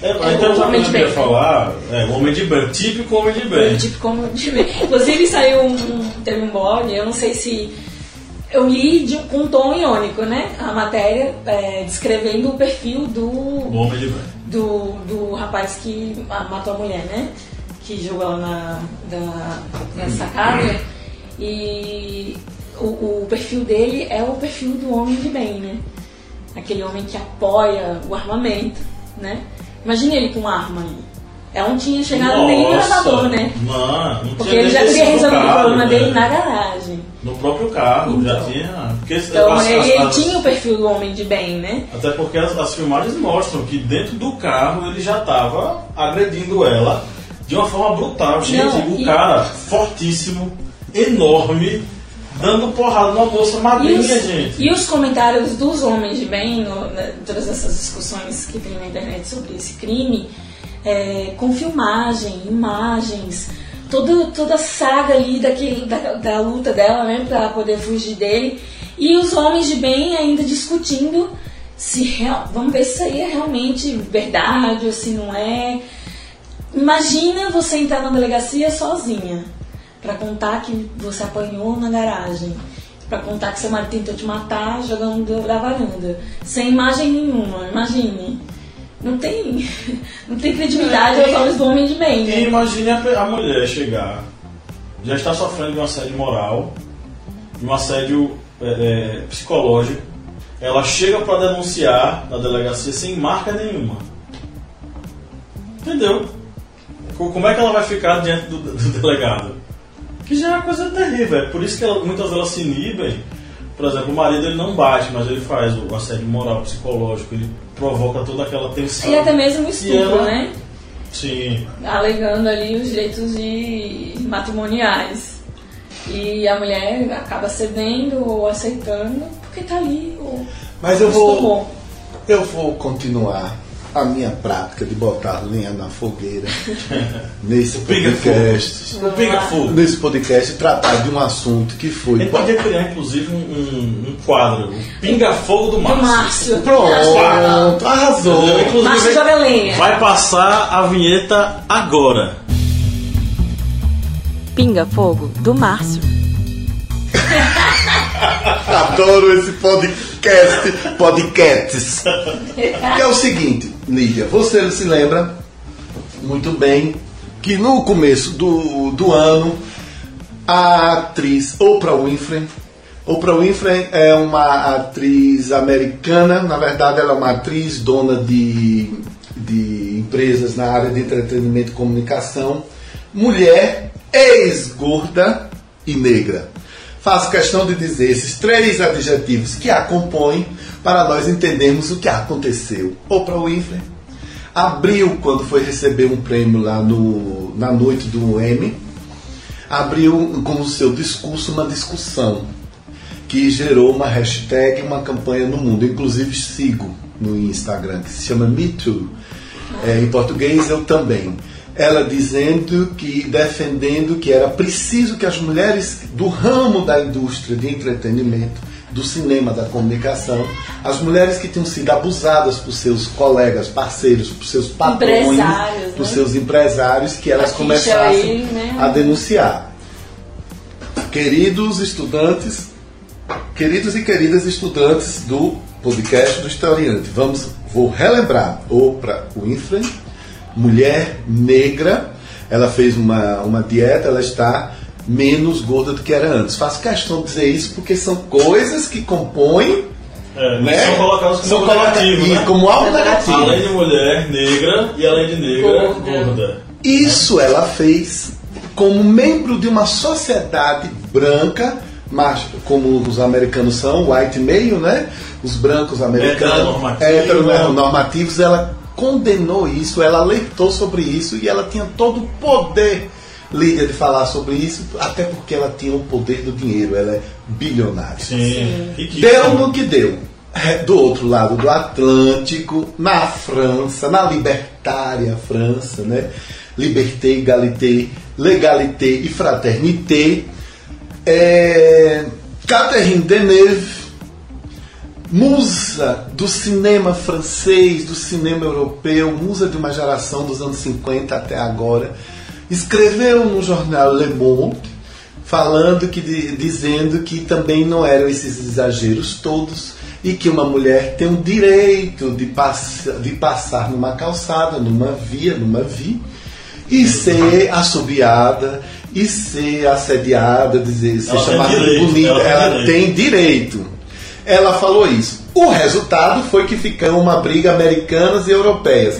É, É, mas então, o homem eu de queria bem. falar, é, o homem de bem, típico homem de bem. Tipo, como de ver. Inclusive saiu um, um- teve um blog, eu não sei se. Eu li de, com um tom irônico, né? A matéria é, descrevendo o perfil do, O homem de bem. do, do rapaz que matou a mulher, né? Que jogou ela na, da, na sacada. E o, o perfil dele é o perfil do homem de bem, né? Aquele homem que apoia o armamento, né? Imagine ele com arma ali. Ela não tinha chegado nem no Nossa, gravador, né? Não, não Porque tinha ele já nem queria descido do resolver o problema né? dele na garagem. No próprio carro, já Então. tinha. Porque Então as- ele, as- ele as- tinha o perfil do homem de bem, né? Até porque as filmagens mostram que dentro do carro ele já estava agredindo ela de uma forma brutal. Gente, Não, o e- cara fortíssimo, enorme, dando porrada numa moça magrinha, gente. e os comentários dos homens de bem, no, todas essas discussões que tem na internet sobre esse crime, é, com filmagem, imagens, todo, toda a saga ali daquele, da, da luta dela, né, pra poder fugir dele. E os homens de bem ainda discutindo se real, vamos ver se isso aí é realmente verdade ou se não é. Imagina você entrar na delegacia sozinha pra contar que você apanhou na garagem, pra contar que seu marido tentou te matar jogando da varanda, sem imagem nenhuma. Imagine. Não tem, não tem credibilidade aos olhos do homem de bem, E né? imagine a, a mulher chegar, já está sofrendo de um assédio moral, de um assédio é, é, psicológico. Ela chega para denunciar na delegacia sem marca nenhuma. Entendeu? Co- Como é que ela vai ficar diante do, do delegado? Que já é uma coisa terrível. É por isso que ela- muitas delas se inibem. Por exemplo, o marido ele não bate, mas ele faz o assédio moral, psicológico. Ele provoca toda aquela tensão. E até mesmo o estupro, ela- né? Sim. Alegando ali os direitos de matrimoniais. E a mulher acaba cedendo ou aceitando porque tá ali o Mas eu vou, eu vou continuar a minha prática de botar lenha na fogueira nesse Pinga podcast. O pinga-fogo. Nesse podcast tratar de um assunto que foi. Ele podia criar, inclusive, um, um- um quadro, o Pinga-Fogo do Do Márcio. Márcio. Pronto, arrasou. Inclusive, Márcio joga lenha. Vai passar a vinheta agora. Pinga Fogo do Márcio. Adoro esse podcast, podcasts. Que é o seguinte, Lídia, você se lembra muito bem que no começo do, do ano a atriz Oprah Winfrey Oprah Winfrey é uma atriz americana, na verdade ela é uma atriz dona de, de empresas na área de entretenimento e comunicação, mulher, ex-gorda e negra. Faço questão de dizer esses três adjetivos que a compõem para nós entendermos o que aconteceu. Oprah Winfrey abriu quando foi receber um prêmio lá no, na noite do Emmy, abriu com o seu discurso uma discussão que gerou uma hashtag, uma campanha no mundo. Inclusive sigo no Instagram, que se chama Me Too. É, em português eu também. Ela dizendo que, defendendo que era preciso que as mulheres do ramo da indústria de entretenimento, do cinema, da comunicação, as mulheres que tinham sido abusadas por seus colegas, parceiros, por seus patrões, Empresários, por né? seus empresários, que elas Aqui começassem aí, né? a denunciar. Queridos estudantes, queridos e queridas estudantes do podcast do Historiante, vamos, vou relembrar Oprah Winfrey, mulher negra, ela fez uma, uma dieta, ela está menos gorda do que era antes. Faço questão de dizer isso porque são coisas que compõem. É, Né? São colocadas como São algo negativo, né? como algo negativo. Além de mulher negra e além de negra Gorda. gorda. Isso ela fez como membro de uma sociedade branca, mas como os americanos são, white male, né? Os brancos americanos, Heteronormativo. heteronormativos, ela condenou isso, ela alertou sobre isso e ela tinha todo o poder, Lídia, de falar sobre isso, até porque ela tinha o poder do dinheiro, ela é bilionária. Sim. Riquíssima. Deu no que deu. É, Do outro lado do Atlântico, na França, na libertária França, né? Liberté, égalité, légalité e fraternité. É, Catherine Deneuve, musa do cinema francês, do cinema europeu, musa de uma geração dos anos 50 até agora, escreveu no jornal Le Monde falando que di- dizendo que também não eram esses exageros todos e que uma mulher tem o direito de, pass de passar numa calçada, numa via, numa vi e ser assobiada e ser assediada, dizer, ser Ela chamada de direito, bonita, ela tem ela direito. tem direito. Ela falou isso. O resultado foi que ficou uma briga americanas e europeias.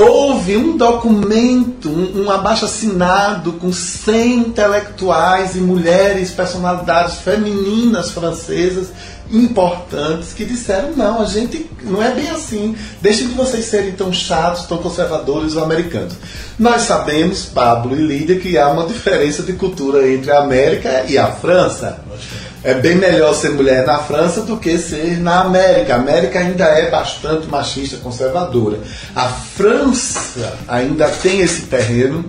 Houve um documento, um, um abaixo-assinado com 100 intelectuais e mulheres, personalidades femininas francesas importantes que disseram não, a gente não é bem assim. Deixem de vocês serem tão chatos, tão conservadores os americanos. Nós sabemos, Pablo e Lídia, que há uma diferença de cultura entre a América e a França. É bem melhor ser mulher na França do que ser na América. A América ainda é bastante machista, conservadora. A França ainda tem esse terreno,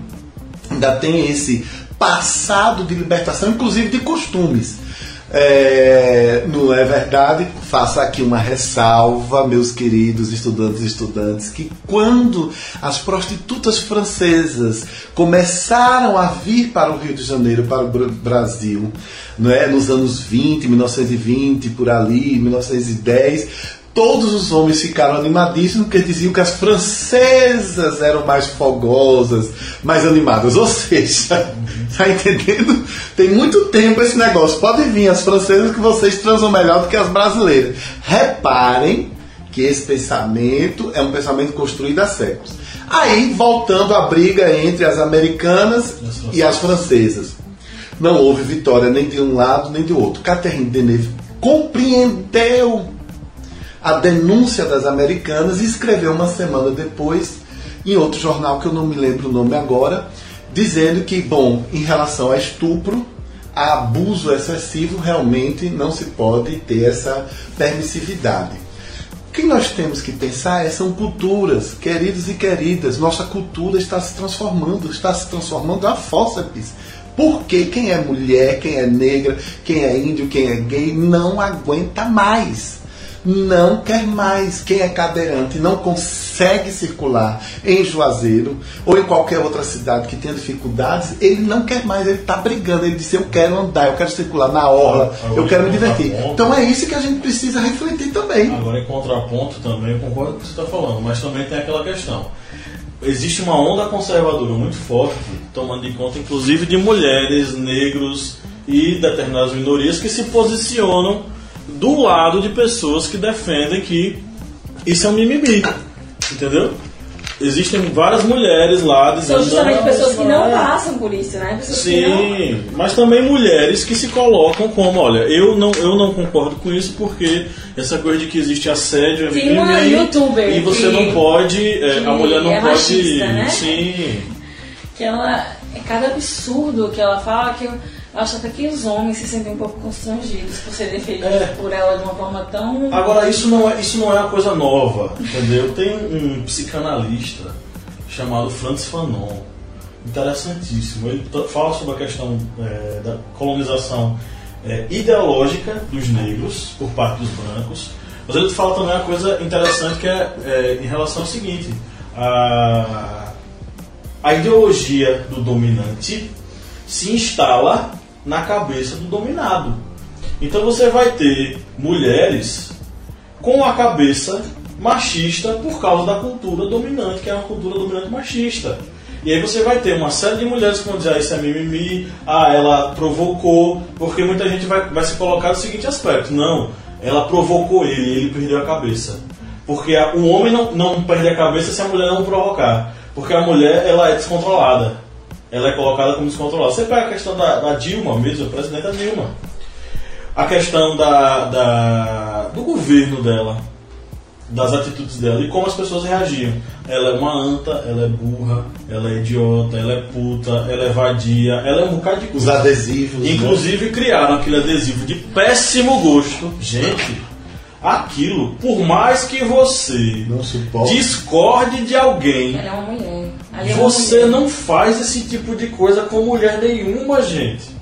ainda tem esse passado de libertação, inclusive de costumes. É, não é verdade? Faço aqui uma ressalva, meus queridos estudantes e estudantes, que quando as prostitutas francesas começaram a vir para o Rio de Janeiro, para o Bra- Brasil, não é? nos anos 20, 1920, por ali, 1910, todos os homens ficaram animadíssimos porque diziam que as francesas eram mais fogosas, mais animadas. Ou seja, tá entendendo? Tem muito tempo esse negócio. Podem vir as francesas que vocês transam melhor do que as brasileiras. Reparem que esse pensamento é um pensamento construído há séculos. Aí, voltando à briga entre as americanas e as francesas. Não houve vitória nem de um lado nem do outro. Catherine Deneuve compreendeu a denúncia das americanas e escreveu uma semana depois, em outro jornal que eu não me lembro o nome agora, dizendo que, bom, em relação a estupro, a abuso excessivo, realmente não se pode ter essa permissividade. O que nós temos que pensar é, são culturas, queridos e queridas. Nossa cultura está se transformando, está se transformando a fósseis. Porque quem é mulher, quem é negra, quem é índio, quem é gay, não aguenta mais. Não quer mais. Quem é cadeirante não consegue circular em Juazeiro ou em qualquer outra cidade que tenha dificuldades, ele não quer mais, ele está brigando. Ele disse: Eu quero andar, eu quero circular na orla, eu quero me divertir. Então é isso que a gente precisa refletir também. Agora, em contraponto, também eu concordo com o que você está falando, mas também tem aquela questão. Existe uma onda conservadora muito forte, tomando em conta, inclusive, de mulheres, negros e determinadas minorias que se posicionam do lado de pessoas que defendem que isso é um mimimi. Entendeu? Existem várias mulheres lá dizendo. São justamente "Não, pessoas que não vai". passam por isso, né? Pessoas que não... Sim, mas também mulheres que se colocam como, olha, eu não, eu não concordo com isso porque essa coisa de que existe assédio é Tem uma mimimi, youtuber e você que- não pode, é, a mulher não é pode, né? sim, que ela é cada absurdo que ela fala que eu acho até que os homens se sentem um pouco constrangidos por ser defendidos É. por ela de uma forma tão Agora isso não é isso não é uma coisa nova, entendeu? Tem um psicanalista chamado Franz Fanon, interessantíssimo. Ele fala sobre a questão é, da colonização é, ideológica dos negros por parte dos brancos, mas ele fala também uma coisa interessante que é, é, em relação ao seguinte: a, a ideologia do dominante se instala na cabeça do dominado. Então você vai ter mulheres com a cabeça machista por causa da cultura dominante, que é uma cultura dominante machista. E aí você vai ter uma série de mulheres que vão dizer, ah, isso é mimimi, ah, ela provocou, porque muita gente vai, vai se colocar no seguinte aspecto, não, ela provocou ele, ele perdeu a cabeça. Porque o homem não, não perde a cabeça se a mulher não provocar. Porque a mulher, ela é descontrolada. Ela é colocada como descontrolada. Você pega a questão da, da Dilma mesmo, a presidenta Dilma. A questão da, da, do governo dela das atitudes dela e como as pessoas reagiam. Ela é uma anta, ela é burra, ela é idiota, ela é puta, ela é vadia, ela é um bocado de Os adesivos. né? Inclusive criaram aquele adesivo de péssimo gosto. Gente, aquilo, por mais que você discorde de alguém, Ela é uma mulher. Ali é você mulher. não faz esse tipo de coisa com mulher nenhuma, gente.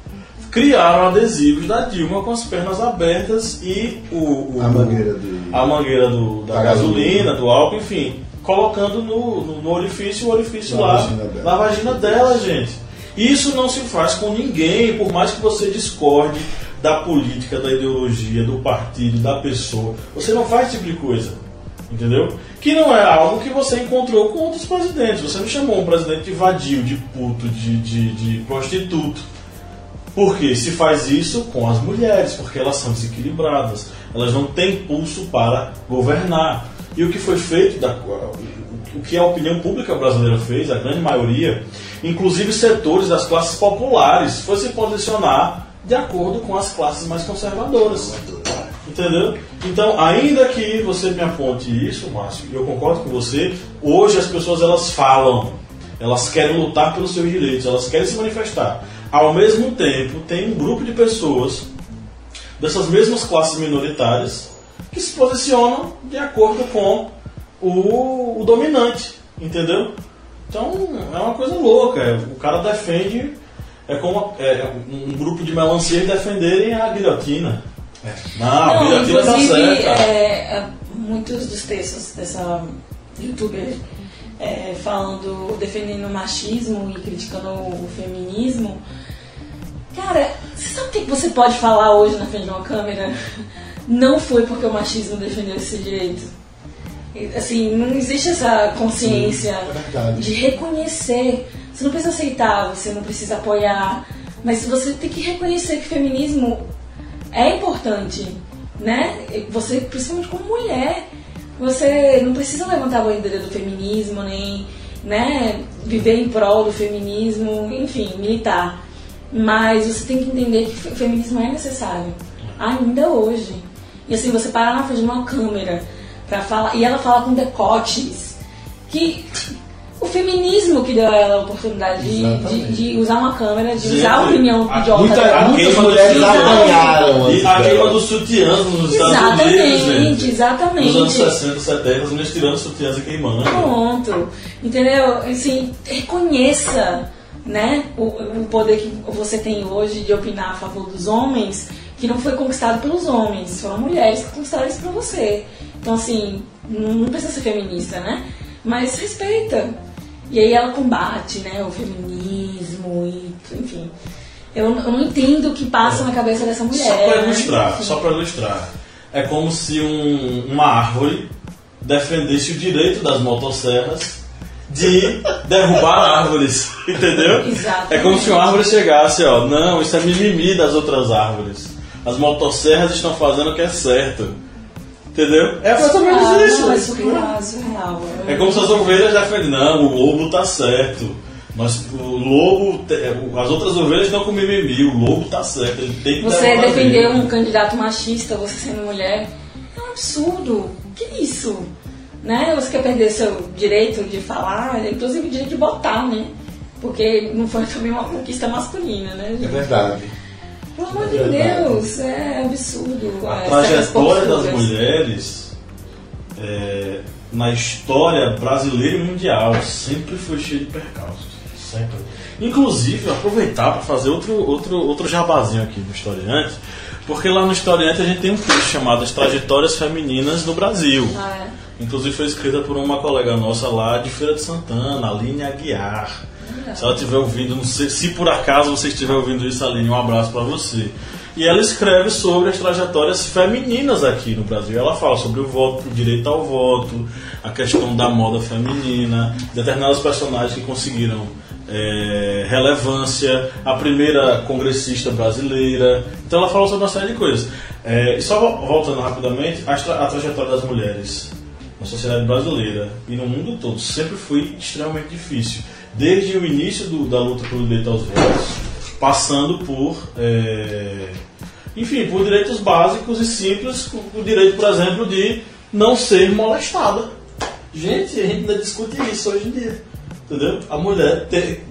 Criaram adesivos da Dilma com as pernas abertas e o, o- A mangueira do. a mangueira do- da Da gasolina, gasolina. do álcool, enfim, colocando no, no, no orifício o orifício Na lá vagina na vagina dela, gente. Isso não se faz com ninguém, por mais que você discorde da política, da ideologia, do partido, da pessoa. Você não faz esse tipo de coisa. Entendeu? Que não é algo que você encontrou com outros presidentes. Você não chamou um presidente de vadio, de puto, de, de, de prostituto. Porque se faz isso com as mulheres, porque elas são desequilibradas, elas não têm pulso para governar. E o que foi feito, da, o que a opinião pública brasileira fez, a grande maioria, inclusive setores das classes populares, foi se posicionar de acordo com as classes mais conservadoras. Entendeu? Então, ainda que você me aponte isso, Márcio, eu concordo com você, hoje as pessoas elas falam, elas querem lutar pelos seus direitos, elas querem se manifestar. Ao mesmo tempo, tem um grupo de pessoas dessas mesmas classes minoritárias que se posicionam de acordo com o, o dominante, entendeu? Então é uma coisa louca. é, O cara defende, é como é, um grupo de melancias defenderem a guilhotina. Não, a Não, guilhotina tá inclusive, certa. é, é, muitos dos textos dessa youtuber é, falando, defendendo o machismo e criticando o feminismo. Cara, você sabe o que você pode falar hoje na frente de uma câmera? Não foi porque o machismo defendeu esse direito. Assim, não existe essa consciência é verdade. de reconhecer. Você não precisa aceitar, você não precisa apoiar, mas você tem que reconhecer que o feminismo é importante, né? Você, principalmente como mulher, você não precisa levantar a bandeira do feminismo, nem né, viver em prol do feminismo, enfim, militar. Mas você tem que entender que o feminismo é necessário, ainda hoje. E assim, você parar na frente de uma câmera para falar, e ela fala com decotes, que o feminismo que deu a ela a oportunidade de, de, Exatamente. de usar uma câmera, de Gente, usar a opinião a- idiota Muita- dela. muitas mulheres apanharam E a queima dos sutiãs nos Estados Exatamente, Unidos, gente. exatamente. Nos anos 60, 70, as mulheres tirando sutiãs e queimando. Pronto, entendeu? Assim, reconheça né, o, o poder que você tem hoje de opinar a favor dos homens, que não foi conquistado pelos homens, foram mulheres que conquistaram isso pra você. Então, assim, não, não precisa ser feminista, né? Mas respeita. E aí ela combate, né, o feminismo e, enfim. Eu, eu não entendo o que passa na cabeça dessa mulher. Só para né? ilustrar, só para ilustrar. É como se um- uma árvore defendesse o direito das motosserras de derrubar árvores, entendeu? Exatamente. É como se uma árvore chegasse, ó, não, isso é mimimi das outras árvores. As motosserras estão fazendo o que é certo. Entendeu? É mais ou menos Ah, isso. não, é surreal, é surreal. É como se as ovelhas defendem, não, o lobo tá certo. Mas o lobo, as outras ovelhas estão com mimimi, o lobo tá certo, ele tem que Você ele. um candidato machista, você sendo mulher, é um absurdo. Que isso? Né? Você quer perder seu direito de falar, inclusive o direito de votar, né? Porque não foi também uma conquista masculina, né? É gente? verdade. Pelo amor de É. Deus, é absurdo. A essas trajetória das mulheres é, na história brasileira e mundial sempre foi cheia de percalços. Sempre. Inclusive, aproveitar para fazer outro, outro, outro jabazinho aqui no Historiante, porque lá no Historiante a gente tem um curso chamado As Trajetórias Femininas no Brasil. Ah, é. Inclusive foi escrita por uma colega nossa lá de Feira de Santana, Aline Aguiar. Se ela estiver ouvindo, sei, se por acaso você estiver ouvindo isso, Aline, um abraço para você. E ela escreve sobre as trajetórias femininas aqui no Brasil. Ela fala sobre o voto, o direito ao voto, a questão da moda feminina, determinados personagens que conseguiram é, relevância, a primeira congressista brasileira. Então ela fala sobre uma série de coisas. É, e só voltando rapidamente, a, tra a trajetória das mulheres na sociedade brasileira e no mundo todo sempre foi extremamente difícil. Desde o início do, da luta pelo direito aos votos, passando por. É, enfim, por direitos básicos e simples, o direito, por exemplo, de não ser molestada. Gente, a gente ainda discute isso hoje em dia. Entendeu? A mulher ter,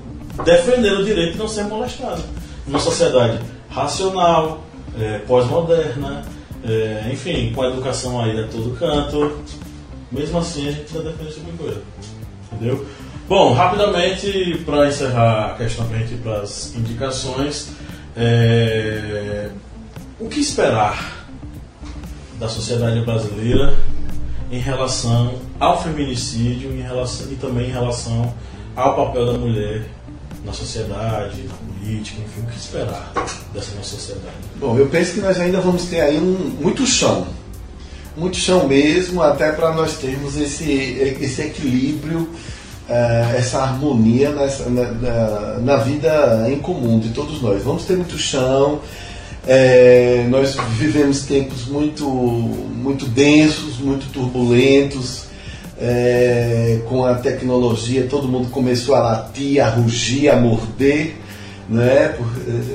defendendo o direito de não ser molestada. Numa sociedade racional, é, pós-moderna, é, enfim, com a educação aí a todo canto. Mesmo assim, a gente ainda defende esse tipo de coisa. Entendeu? Bom, rapidamente, para encerrar a questão para as indicações, é, o que esperar da sociedade brasileira em relação ao feminicídio em relação, e também em relação ao papel da mulher na sociedade, na política, enfim, o que esperar dessa nossa sociedade? Bom, eu penso que nós ainda vamos ter aí um, muito chão, muito chão mesmo, até para nós termos esse, esse equilíbrio, essa harmonia nessa, na, na, na vida em comum de todos nós. Vamos ter muito chão, é, nós vivemos tempos muito, muito densos, muito turbulentos, é, com a tecnologia, todo mundo começou a latir, a rugir, a morder, né? Por,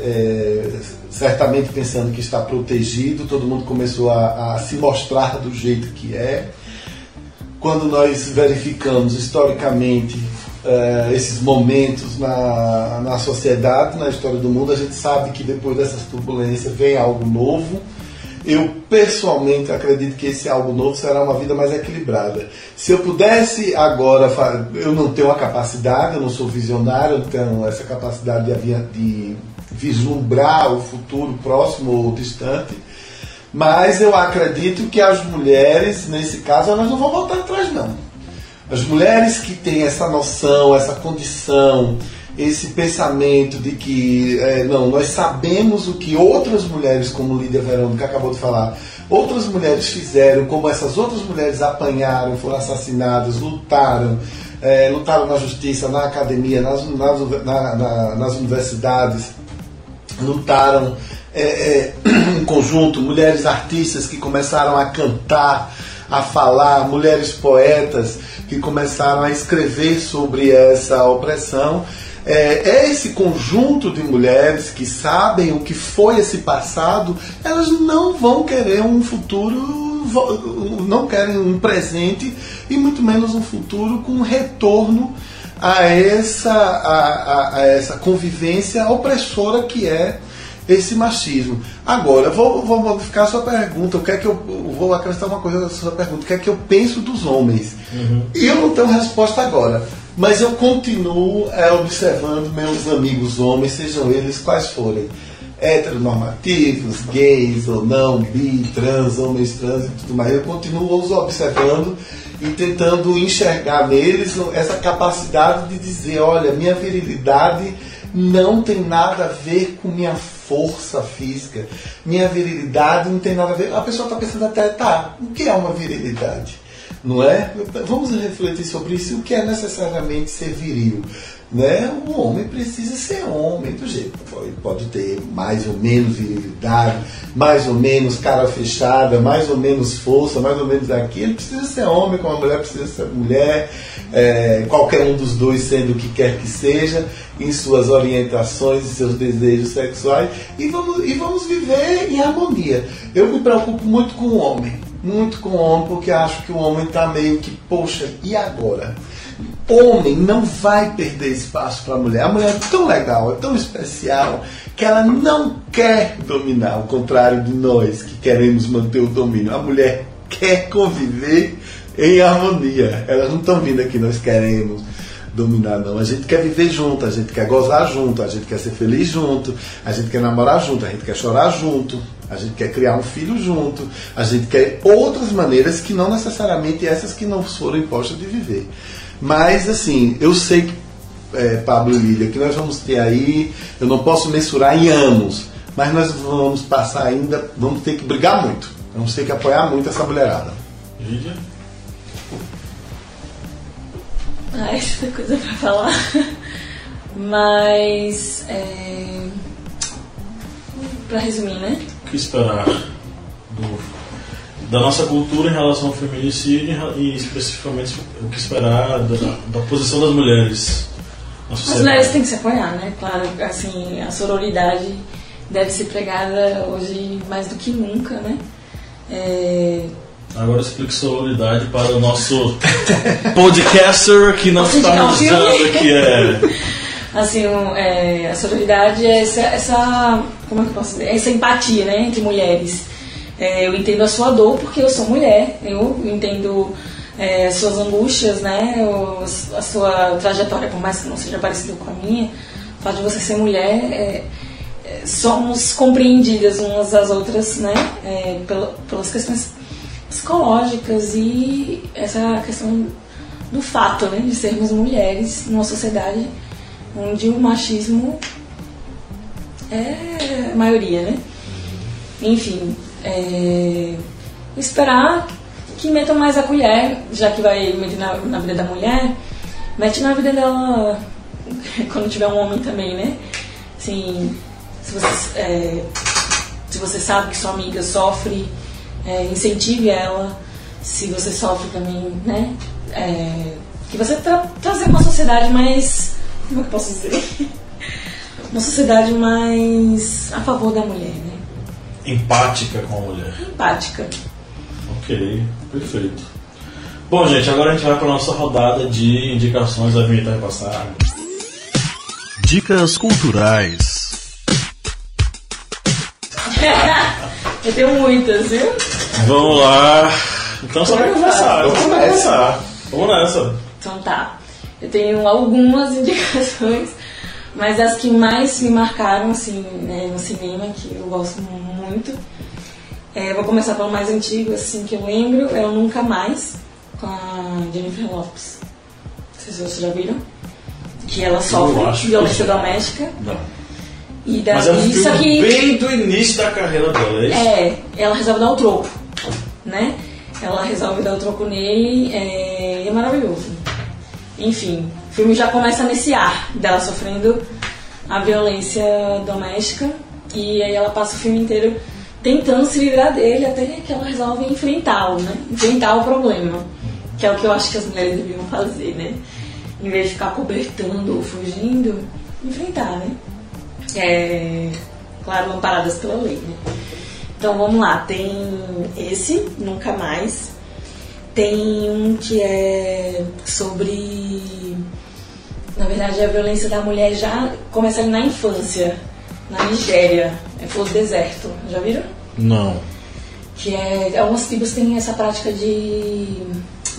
é, certamente pensando que está protegido, todo mundo começou a, a se mostrar do jeito que é. Quando nós verificamos historicamente uh, esses momentos na, na sociedade, na história do mundo, a gente sabe que depois dessas turbulências vem algo novo. Eu pessoalmente acredito que esse algo novo será uma vida mais equilibrada. Se eu pudesse agora, eu não tenho a capacidade, eu não sou visionário, eu tenho essa capacidade de, de vislumbrar o futuro próximo ou distante, mas eu acredito que as mulheres, nesse caso, elas não vão voltar atrás, não. As mulheres que têm essa noção, essa condição, esse pensamento de que, é, não, nós sabemos o que outras mulheres, como Lídia que acabou de falar, outras mulheres fizeram, como essas outras mulheres apanharam, foram assassinadas, lutaram, é, lutaram na justiça, na academia, nas, nas, na, na, nas universidades, lutaram é, é, em conjunto, mulheres artistas que começaram a cantar, a falar, mulheres poetas que começaram a escrever sobre essa opressão. É, é, esse conjunto de mulheres que sabem o que foi esse passado, elas não vão querer um futuro, não querem um presente e muito menos um futuro com retorno a essa, a, a, a essa convivência opressora que é esse machismo. Agora, vou, vou modificar a sua pergunta. O que é que eu vou acrescentar uma coisa na sua pergunta? O que é que eu penso dos homens? Uhum. Eu não tenho resposta agora, mas eu continuo é, observando meus amigos homens, sejam eles quais forem. Heteronormativos, gays ou não, bi, trans, homens trans e tudo mais. Eu continuo os observando e tentando enxergar neles essa capacidade de dizer: olha, minha virilidade não tem nada a ver com minha força física, minha virilidade não tem nada a ver. A pessoa está pensando até, tá, o que é uma virilidade? Não é? Vamos refletir sobre isso. O que é necessariamente ser viril? Né? O homem precisa ser homem do jeito. Pode, pode ter mais ou menos virilidade, mais ou menos cara fechada, mais ou menos força, mais ou menos aquilo. Ele precisa ser homem, como a mulher precisa ser mulher, é, qualquer um dos dois sendo o que quer que seja em suas orientações e seus desejos sexuais e vamos, e vamos viver em harmonia. Eu me preocupo muito com o homem, muito com o homem, porque acho que o homem está meio que, poxa, e agora? Homem não vai perder espaço para a mulher. A mulher é tão legal, é tão especial, que ela não quer dominar, ao contrário de nós que queremos manter o domínio. A mulher quer conviver em harmonia. Elas não estão vindo aqui, nós queremos dominar, não. A gente quer viver junto, a gente quer gozar junto, a gente quer ser feliz junto, a gente quer namorar junto, a gente quer chorar junto, a gente quer criar um filho junto, a gente quer outras maneiras que não necessariamente essas que não foram impostas de viver. Mas, assim, eu sei que é, Pablo e Lídia, que nós vamos ter aí, eu não posso mensurar em anos, mas nós vamos passar ainda, vamos ter que brigar muito. Vamos ter que apoiar muito essa mulherada. Lídia? Ah, essa coisa pra falar. Mas. É... Pra resumir, né? O que esperar do, da nossa cultura em relação ao feminicídio e especificamente o que esperar da, da posição das mulheres As mulheres têm que se apoiar, né? Claro, assim, a sororidade deve ser pregada hoje mais do que nunca, né? É, Agora explique sororidade para o nosso podcaster que não está nos dando que é. assim, é, a sororidade é essa, essa, como é que eu posso dizer? Essa empatia, né, entre mulheres. É, eu entendo a sua dor porque eu sou mulher, eu entendo é, as suas angústias, né, os- a sua trajetória, por mais que não seja parecida com a minha, o fato de você ser mulher, é, é, somos compreendidas umas às outras, né, é, pela- pelas questões psicológicas e essa questão do fato, né, de sermos mulheres numa sociedade onde o machismo é maioria, né? Enfim, é, esperar que metam mais a colher, já que vai meter na, na vida da mulher, mete na vida dela quando tiver um homem também, né? Assim, se você, é, se você sabe que sua amiga sofre, é, incentive ela. Se você sofre também, né? É, que você tra trazer uma sociedade mais. Como é que posso dizer? Uma sociedade mais a favor da mulher, né? Empática com a mulher. Empática. Ok, perfeito. Bom, gente, agora a gente vai para a nossa rodada de indicações da vinheta passar. Dicas culturais. Eu tenho muitas, viu? Vamos lá. Então só vai começar. Eu Vamos começar. Vamos nessa. Então tá. Eu tenho algumas indicações, mas as que mais me marcaram assim, né, no cinema, que eu gosto muito. É, vou começar pelo mais antigo, assim, que eu lembro, é o Nunca Mais, com a Jennifer Lopes. Não sei se vocês já viram. Que ela sofre que violência doméstica. Não. E daí, Mas é um filme que bem do início da carreira dela, é isso? É, ela resolve dar o troco, né? Ela resolve dar o troco nele é, e é maravilhoso. Enfim, o filme já começa nesse ar dela sofrendo a violência doméstica e aí ela passa o filme inteiro tentando se livrar dele até que ela resolve enfrentá-lo, né? Enfrentar o problema, que é o que eu acho que as mulheres deviam fazer, né? Em vez de ficar cobertando ou fugindo, enfrentar, né? É, claro, amparadas pela lei, né? Então vamos lá, tem esse, Nunca Mais. Tem um que é sobre. Na verdade, a violência da mulher já começa ali na infância, na Nigéria, é Flor do Deserto. Já viram? Não. Que é. Algumas tribos têm essa prática de.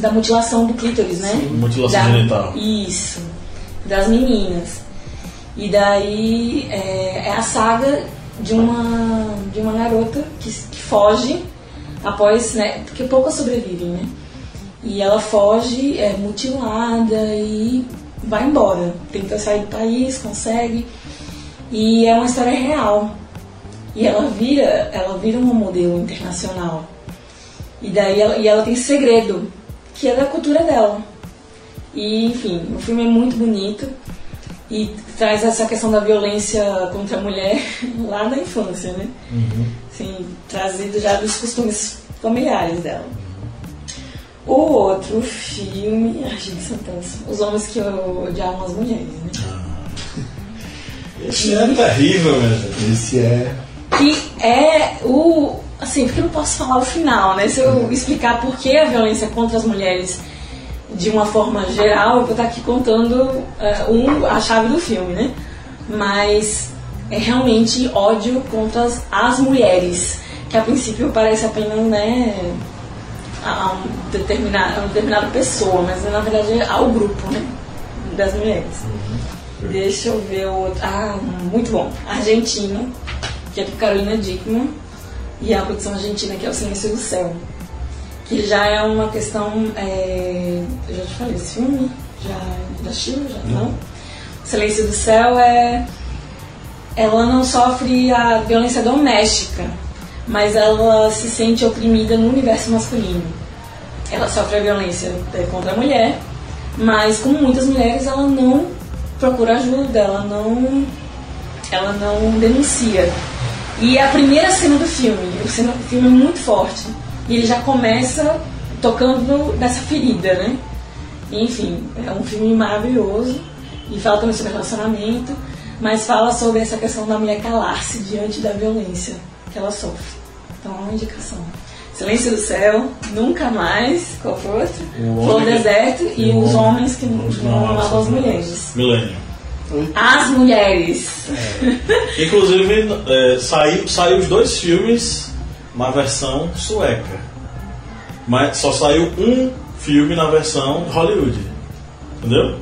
da mutilação do clítoris, né? Sim, mutilação Da- genital. Isso. Das meninas. E daí é, é a saga de uma, de uma garota que, que foge após, né? Porque poucas sobrevivem, né? E ela foge, é mutilada e vai embora. Tenta sair do país, consegue. E é uma história real. E ela vira, ela vira uma modelo internacional. E daí ela, e ela tem segredo, que é da cultura dela. E enfim, o filme é muito bonito e traz essa questão da violência contra a mulher lá da infância, né? Assim, trazido já dos costumes familiares dela. O outro filme, ai gente, são tantos. Os homens que odiavam as mulheres, né? Esse é terrível, minha gente. Esse é. que é o. Assim, porque eu não posso falar o final, né? Se eu explicar por que a violência contra as mulheres de uma forma geral, eu vou estar aqui contando eh, um, a chave do filme, né? Mas é realmente ódio contra as, as mulheres, que a princípio parece apenas, né? A, um determinado, a uma determinada pessoa, mas na verdade é ao grupo, né? Das mulheres. Deixa eu ver o outro. Ah, muito bom. Argentina, que é com Carolina Dickman, e a produção argentina, que é O Silêncio do Céu. Que já é uma questão. é, Eu já te falei esse filme? Já, já assistiu? Já não? Silêncio do Céu é. Ela não sofre a violência doméstica, mas ela se sente oprimida no universo masculino. Ela sofre a violência contra a mulher, mas como muitas mulheres, ela não procura ajuda, ela não, ela não denuncia. E é a primeira cena do filme, o cena do filme é muito forte. E ele já começa tocando nessa ferida, né? Enfim, é um filme maravilhoso e fala também sobre relacionamento, mas fala sobre essa questão da mulher calar-se diante da violência que ela sofre. Então é uma indicação. Silêncio do Céu, Nunca Mais, qual foi outro? O Flor do Homem que- Deserto e o Os Homens que não não amavam as mulheres. Milênio. As Mulheres. Inclusive, é, saiu, saiu os dois filmes na versão sueca. Mas só saiu um filme na versão Hollywood. Entendeu?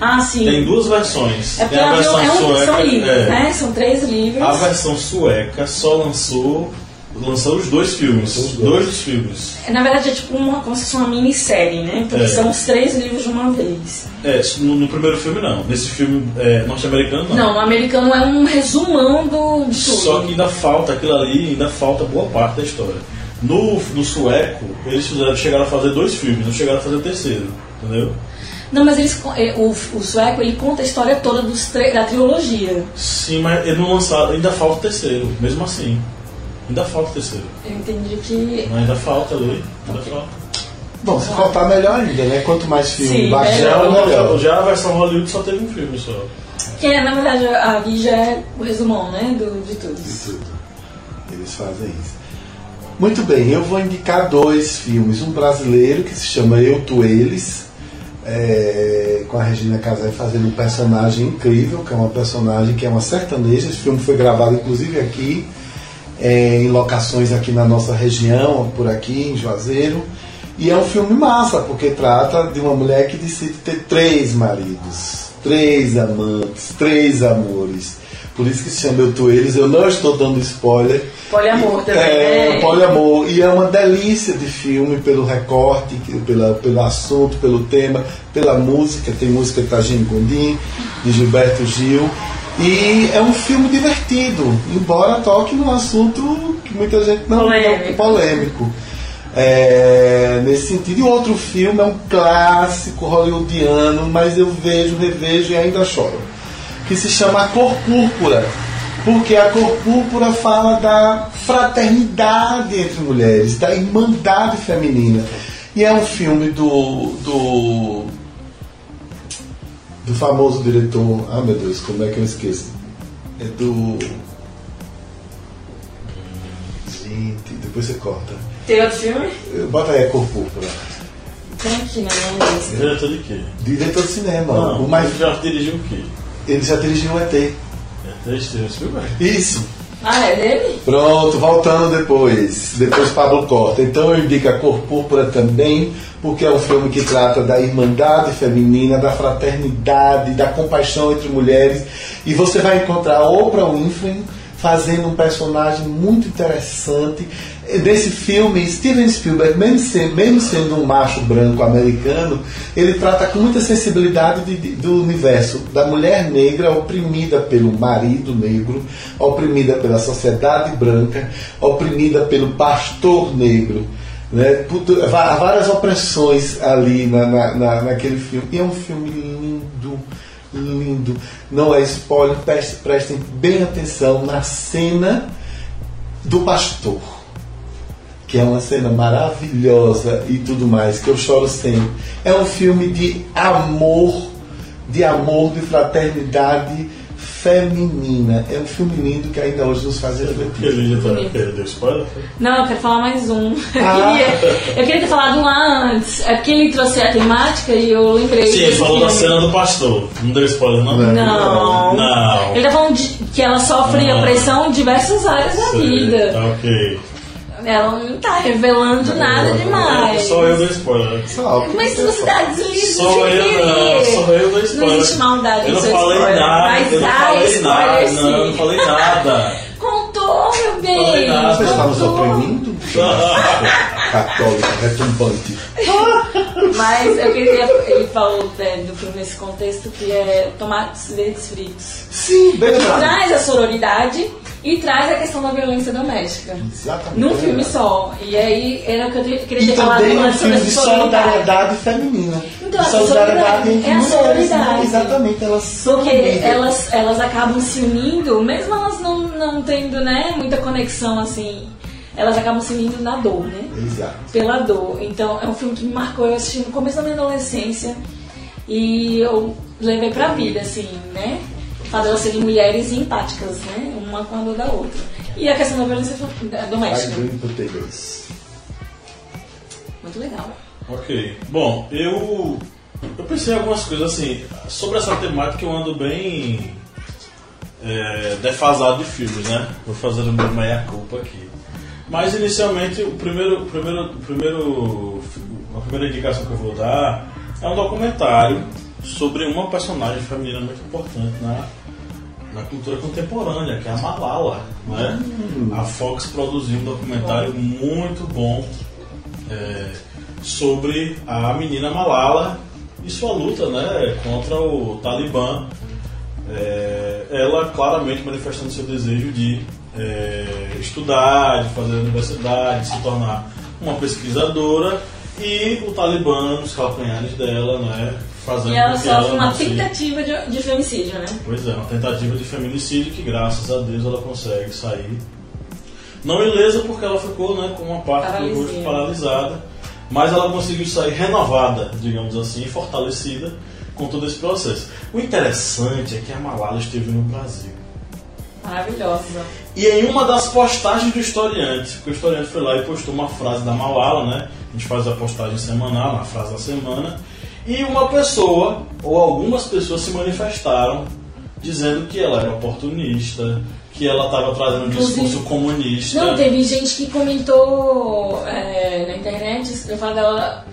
Ah, sim. Tem duas versões. É porque Tem a versão é um, sueca. são livros, é. né? São três livros. A versão sueca só lançou. Lançou os dois filmes. Os dois. dois dos filmes. Na verdade é tipo uma, como se fosse uma minissérie, né? Porque É. são os três livros de uma vez. É, no, no primeiro filme não. Nesse filme é, norte-americano não. Não, no americano é um resumão do, tudo. Só que ainda falta aquilo ali, ainda falta boa parte da história. No, no sueco, eles fizeram, chegaram a fazer dois filmes, não chegaram a fazer o terceiro, entendeu? Não, mas eles, é, o, o sueco ele conta a história toda dos tre- da trilogia. Sim, mas eles não lançaram, ainda falta o terceiro, mesmo assim. Ainda falta o terceiro. Eu entendi que. Mas ainda falta ali, ainda falta. Bom, se faltar melhor ainda, né? Quanto mais filme Sim, baixar, melhor. Já, melhor. já a versão Hollywood só teve um filme só. Que é, na verdade, ali já é o resumão, né? Do, de tudo. de tudo. Eles fazem isso. Muito bem, eu vou indicar dois filmes. Um brasileiro que se chama Eu, Tu, Eles, é, com a Regina Casé fazendo um personagem incrível, que é uma personagem que é uma sertaneja. Esse filme foi gravado inclusive aqui, é, em locações aqui na nossa região, por aqui, em Juazeiro. E é um filme massa, porque trata de uma mulher que decide ter três maridos, três amantes, três amores. Por isso que se chama Eu Tu Eles, eu não estou dando spoiler. Poliamor também, É, né? poliamor. E é uma delícia de filme pelo recorte, pela, pelo assunto, pelo tema, pela música. Tem música de Tagine Gondim, de Gilberto Gil. E é um filme divertido, embora toque num assunto que muita gente não Polêmico. não- polêmico. É, nesse sentido. E outro filme é um clássico hollywoodiano, mas eu vejo, revejo e ainda choro. Que se chama A Cor Púrpura. Porque a cor púrpura fala da fraternidade entre mulheres, da irmandade feminina. E é um filme do. do. do famoso diretor. Ah meu Deus, como é que eu esqueço? É do. Gente, depois você corta. Tem outro filme? Bota aí a cor púrpura. Tem aqui na minha lista. Diretor de quê? Diretor de cinema. Não, o mais, já dirigiu o quê? Ele já dirigiu o ET. É, três Steven Spielberg. Isso. Ah, é dele? Pronto, voltando depois. Depois Pablo corta. Então eu indico a Cor Púrpura também, porque é um filme que trata da irmandade feminina, da fraternidade, da compaixão entre mulheres. E você vai encontrar Oprah Winfrey fazendo um personagem muito interessante. Nesse filme, Steven Spielberg, mesmo sendo, mesmo sendo um macho branco americano, ele trata com muita sensibilidade de- de- do universo da mulher negra oprimida pelo marido negro, oprimida pela sociedade branca, oprimida pelo pastor negro. Né? Várias opressões ali na, na- na- naquele filme. E é um filme lindo, lindo. Não é spoiler, prestem bem atenção na cena do pastor que é uma cena maravilhosa e tudo mais, que eu choro sempre. É um filme de amor, de amor, de fraternidade feminina. É um filme lindo que ainda hoje nos faz refletir. Ele já tá, perdeu spoiler? Não, eu quero falar mais um. Eu, Ah. queria, eu queria ter falado lá antes. É porque ele trouxe a temática e eu lembrei. Sim, ele falou da cena do pastor. Não deu spoiler, não? Não. Não. Não. Ele tá falando de- que ela sofre Ah. opressão em diversas áreas da Sei, vida. Tá ok. Ela não tá revelando nada demais. Só eu dou spoiler. Só, Mas se você dá deslize, Só eu não, só eu dou spoiler. Não existe maldade Eu não no seu falei spoiler. nada, Mas eu não dá falei spoiler nada, sim. não, eu não falei nada. Contou, meu bem. Falei nada. Você está nos Contou. oprimindo? Católica, retumbante. Mas eu queria. Ele falou né, do filme nesse contexto que é tomates verdes fritos. Sim, bem lembrado. Traz a sororidade e traz a questão da violência doméstica. Exatamente. Num filme só. E aí era o que eu queria E ter falado também um antes sobre filme de solidariedade feminina. Então, de solidariedade entre é a mulheres. né? sororidade. Exatamente, elas Porque elas, elas acabam se unindo, mesmo elas não, não tendo né, muita conexão assim, elas acabam se unindo na dor, né? Exato. Pela dor. Então é um filme que me marcou, eu assisti no começo da minha adolescência e eu levei pra vida, assim, né? De elas serem mulheres empáticas, né? Uma com a dor da outra. E a questão da violência doméstica. Muito legal. Ok. Bom, eu. Eu pensei em algumas coisas assim. Sobre essa temática eu ando bem. é, defasado de filmes, né? Vou fazer o meu meia-culpa aqui. Mas inicialmente o primeiro, primeiro, primeiro, a primeira indicação que eu vou dar é um documentário sobre uma personagem feminina muito importante na, na cultura contemporânea, que é a Malala. Né? A Fox produziu um documentário muito bom é, sobre a menina Malala e sua luta né, contra o Talibã. É, ela claramente manifestando seu desejo de é, estudar, de fazer universidade, de se tornar uma pesquisadora e o Talibã nos calcanhares dela, né, fazendo E ela sofre uma tentativa de, de femicídio, né? Pois é, uma tentativa de feminicídio que graças a Deus ela consegue sair. Não ilesa porque ela ficou né, com uma parte do Paralisia. rosto paralisada, mas ela conseguiu sair renovada, digamos assim, fortalecida com todo esse processo. O interessante é que a Malala esteve no Brasil. Maravilhosa. E em uma das postagens do historiante, porque o historiante foi lá e postou uma frase da Malala, né? A gente faz a postagem semanal, a frase da semana. E uma pessoa, ou algumas pessoas se manifestaram dizendo que ela era oportunista, que ela estava trazendo um discurso comunista. Não, teve gente que comentou é, na internet, eu falo dela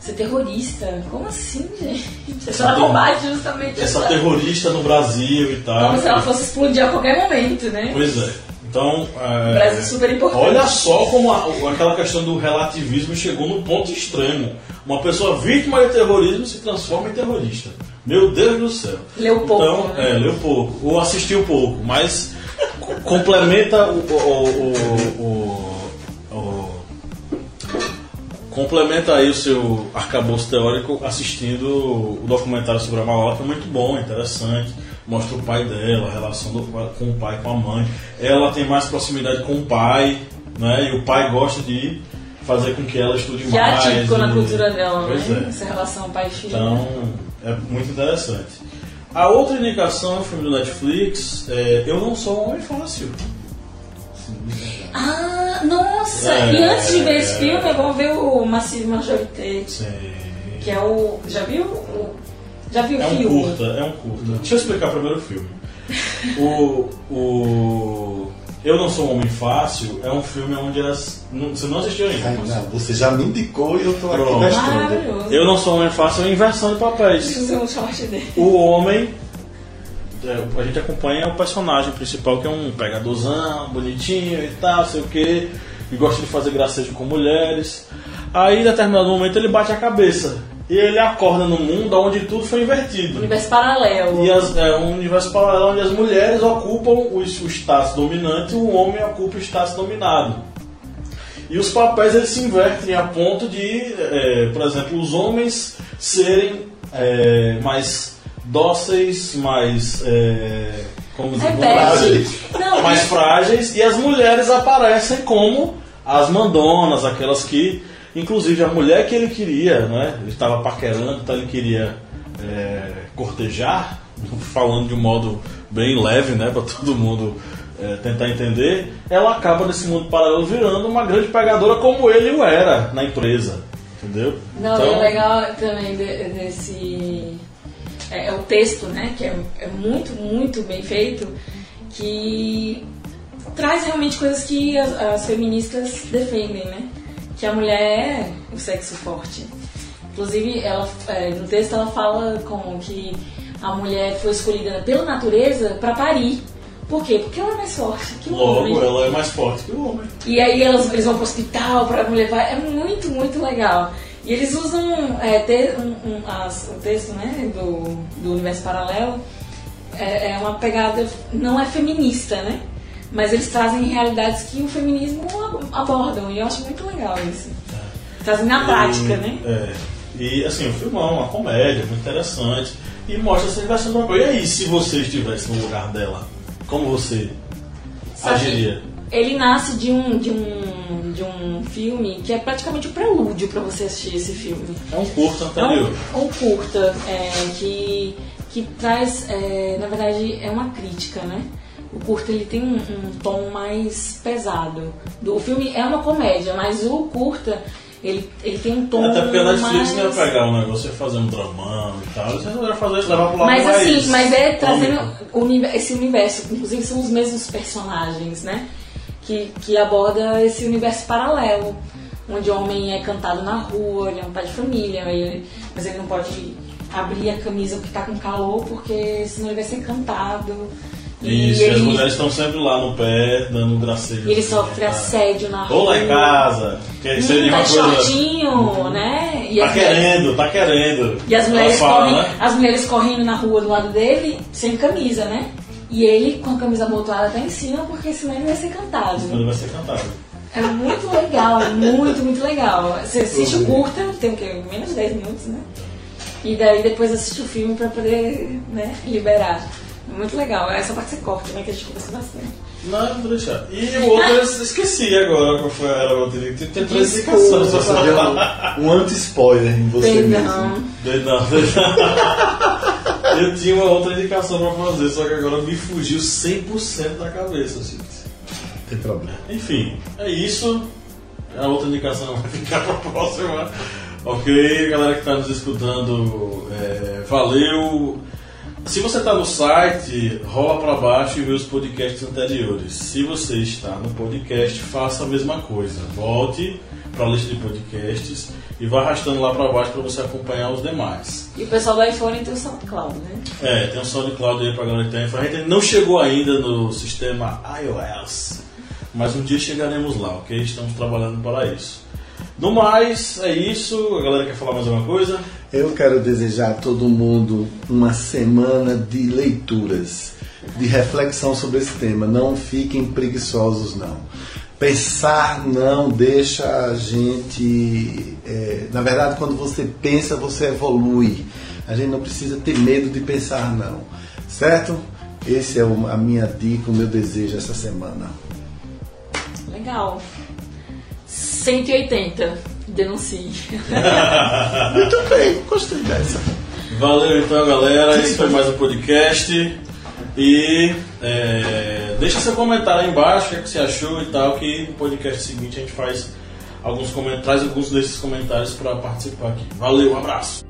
ser terrorista. Como assim, gente? Essa Essa ter- combate justamente essa- terrorista no Brasil e tal. Como se ela fosse explodir a qualquer momento, né? Pois é. Então, é, Brasil é super importante. olha só como a- aquela questão do relativismo chegou no ponto extremo. Uma pessoa vítima de terrorismo se transforma em terrorista. Meu Deus do céu. Leu pouco, Então, né? é, leu pouco. Ou assistiu pouco, mas co- complementa o, o, o- o- o- complementa aí o seu arcabouço teórico assistindo o documentário sobre a Malala, que é muito bom, interessante. Mostra o pai dela, a relação do com o pai com a mãe. Ela tem mais proximidade com o pai, né? E o pai gosta de fazer com que ela estude Que é mais. atípico na e- cultura dela, Pois né? é. Essa relação pai e filho. Então, é muito interessante. A outra indicação é um filme do Netflix, é Eu Não Sou um Homem Fácil. Ah, nossa! É. E antes de ver esse filme, eu vou ver o Massive Sim. que é o. Já viu? O, já viu É o um filme? curta, é um curta. Deixa eu explicar primeiro o filme. O, o Eu Não Sou um Homem Fácil é um filme onde as... não- Você não assistiu ainda? Ai, não, você já me indicou e eu tô aqui Pronto. testando. Maravilhoso. Eu Não Sou um Homem Fácil é uma inversão de papéis. Preciso ver um short dele. O homem, é, a gente acompanha o personagem principal, que é um pegadorzão, bonitinho e tal, sei o que, e gosta de fazer gracejo com mulheres. Aí, em determinado momento, ele bate a cabeça. E ele acorda no mundo onde tudo foi invertido. Universo paralelo. E as- é um universo paralelo onde as mulheres ocupam o, o status dominante e o homem ocupa o status dominado. E os papéis eles se invertem a ponto de, é, por exemplo, os homens serem é, mais dóceis, mais. É, como dizer, Repete. Não, mais frágeis e as mulheres aparecem como as mandonas, aquelas que, inclusive a mulher que ele queria, né? Ele estava paquerando, então ele queria é, cortejar, falando de um modo bem leve, né, para todo mundo é, tentar entender. Ela acaba nesse mundo paralelo virando uma grande pegadora como ele o era na empresa, entendeu? Não, Então, é legal também de- desse. É, é o texto, né? Que é, é muito, muito bem feito, que traz realmente coisas que as, as feministas defendem, né? Que a mulher é o sexo forte. Inclusive, ela, é, no texto ela fala como que a mulher foi escolhida pela natureza para parir. Por quê? Porque ela é mais forte que o homem. Logo, ela é mais forte que o homem. E aí elas, eles vão pro hospital pra mulher vai. É muito, muito legal. E eles usam é, te- um- um- as- o texto né, do, do universo paralelo é, é uma pegada, não é feminista, né? Mas eles trazem realidades que o feminismo ab- abordam e eu acho muito legal isso. Trazem na prática, E, né? É. E assim, o filme é uma comédia, muito interessante. E mostra essa diversão de uma coisa. E aí, se você estivesse no lugar dela, como você Só agiria? Ele nasce de um, de, um, de um filme que é praticamente o prelúdio para você assistir esse filme. É um curto É anterior. um, um curta é, que, que traz, é, na verdade, é uma crítica, né? O curta ele tem um, um tom mais pesado. Do- O filme é uma comédia, mas o curta ele, ele tem um tom Até porque a Netflix mais... não ia pegar um negócio e fazer um dramão e tal. Eles resolveram fazer, levar pro lado Mas mais assim, mas é trazendo uni- esse universo, inclusive são os mesmos personagens, né? Que, que aborda esse universo paralelo, onde o homem é cantado na rua, ele é um pai de família, ele- mas ele não pode abrir a camisa porque tá com calor, porque senão ele vai ser cantado. Isso, e as mulheres estão sempre lá no pé, dando gracejo. e ele assim, sofre tá? assédio na rua. Ou lá em casa, que Hum, seria tá uma de coisa. shortinho, né? E Tá as mulheres- querendo, tá querendo. E as mulheres, fala, correm, né? as mulheres correndo na rua do lado dele sem camisa, né? E ele com a camisa abotoada até em cima, porque senão ele vai ser cantado. Ele vai ser cantado. É muito legal, é muito, muito legal. Você assiste o curta, tem o quê? Menos de 10 minutos, né? E daí depois assiste o filme pra poder né, liberar. É muito legal. Essa parte você corta, né? Que a gente conversa bastante. Não, vou deixar. E o outro eu esqueci agora qual foi era o outro. Tem, tem três Desculpa. indicações. Você deu um, um anti-spoiler em você Perdão. mesmo. Não, Eu tinha uma outra indicação pra fazer, só que agora me fugiu 100% da cabeça, gente. Não tem problema. Enfim, é isso. A outra indicação vai ficar pra próxima. Ok, galera que está nos escutando, é, valeu. Se você está no site, rola para baixo e vê os podcasts anteriores. Se você está no podcast, faça a mesma coisa. Volte para a lista de podcasts e vá arrastando lá para baixo para você acompanhar os demais. E o pessoal do iPhone tem o SoundCloud, né? É, tem um SoundCloud aí pra galera que tem iPhone. A gente não chegou ainda no sistema iOS, mas um dia chegaremos lá, ok? Estamos trabalhando para isso. No mais, é isso. A galera quer falar mais alguma coisa? Eu quero desejar a todo mundo uma semana de leituras, de reflexão sobre esse tema. Não fiquem preguiçosos, não. Pensar não deixa a gente. é, na verdade, quando você pensa, você evolui. A gente não precisa ter medo de pensar, não. Certo? Esse é o- a minha dica, o meu desejo essa semana. Legal. 180. Denuncie. Muito bem, gostei dessa. Valeu então, galera. Esse foi mais um podcast. E é, deixa seu comentário aí embaixo, o que, é que você achou e tal, que no podcast seguinte a gente faz alguns comentários, alguns desses comentários para participar aqui. Valeu, um abraço.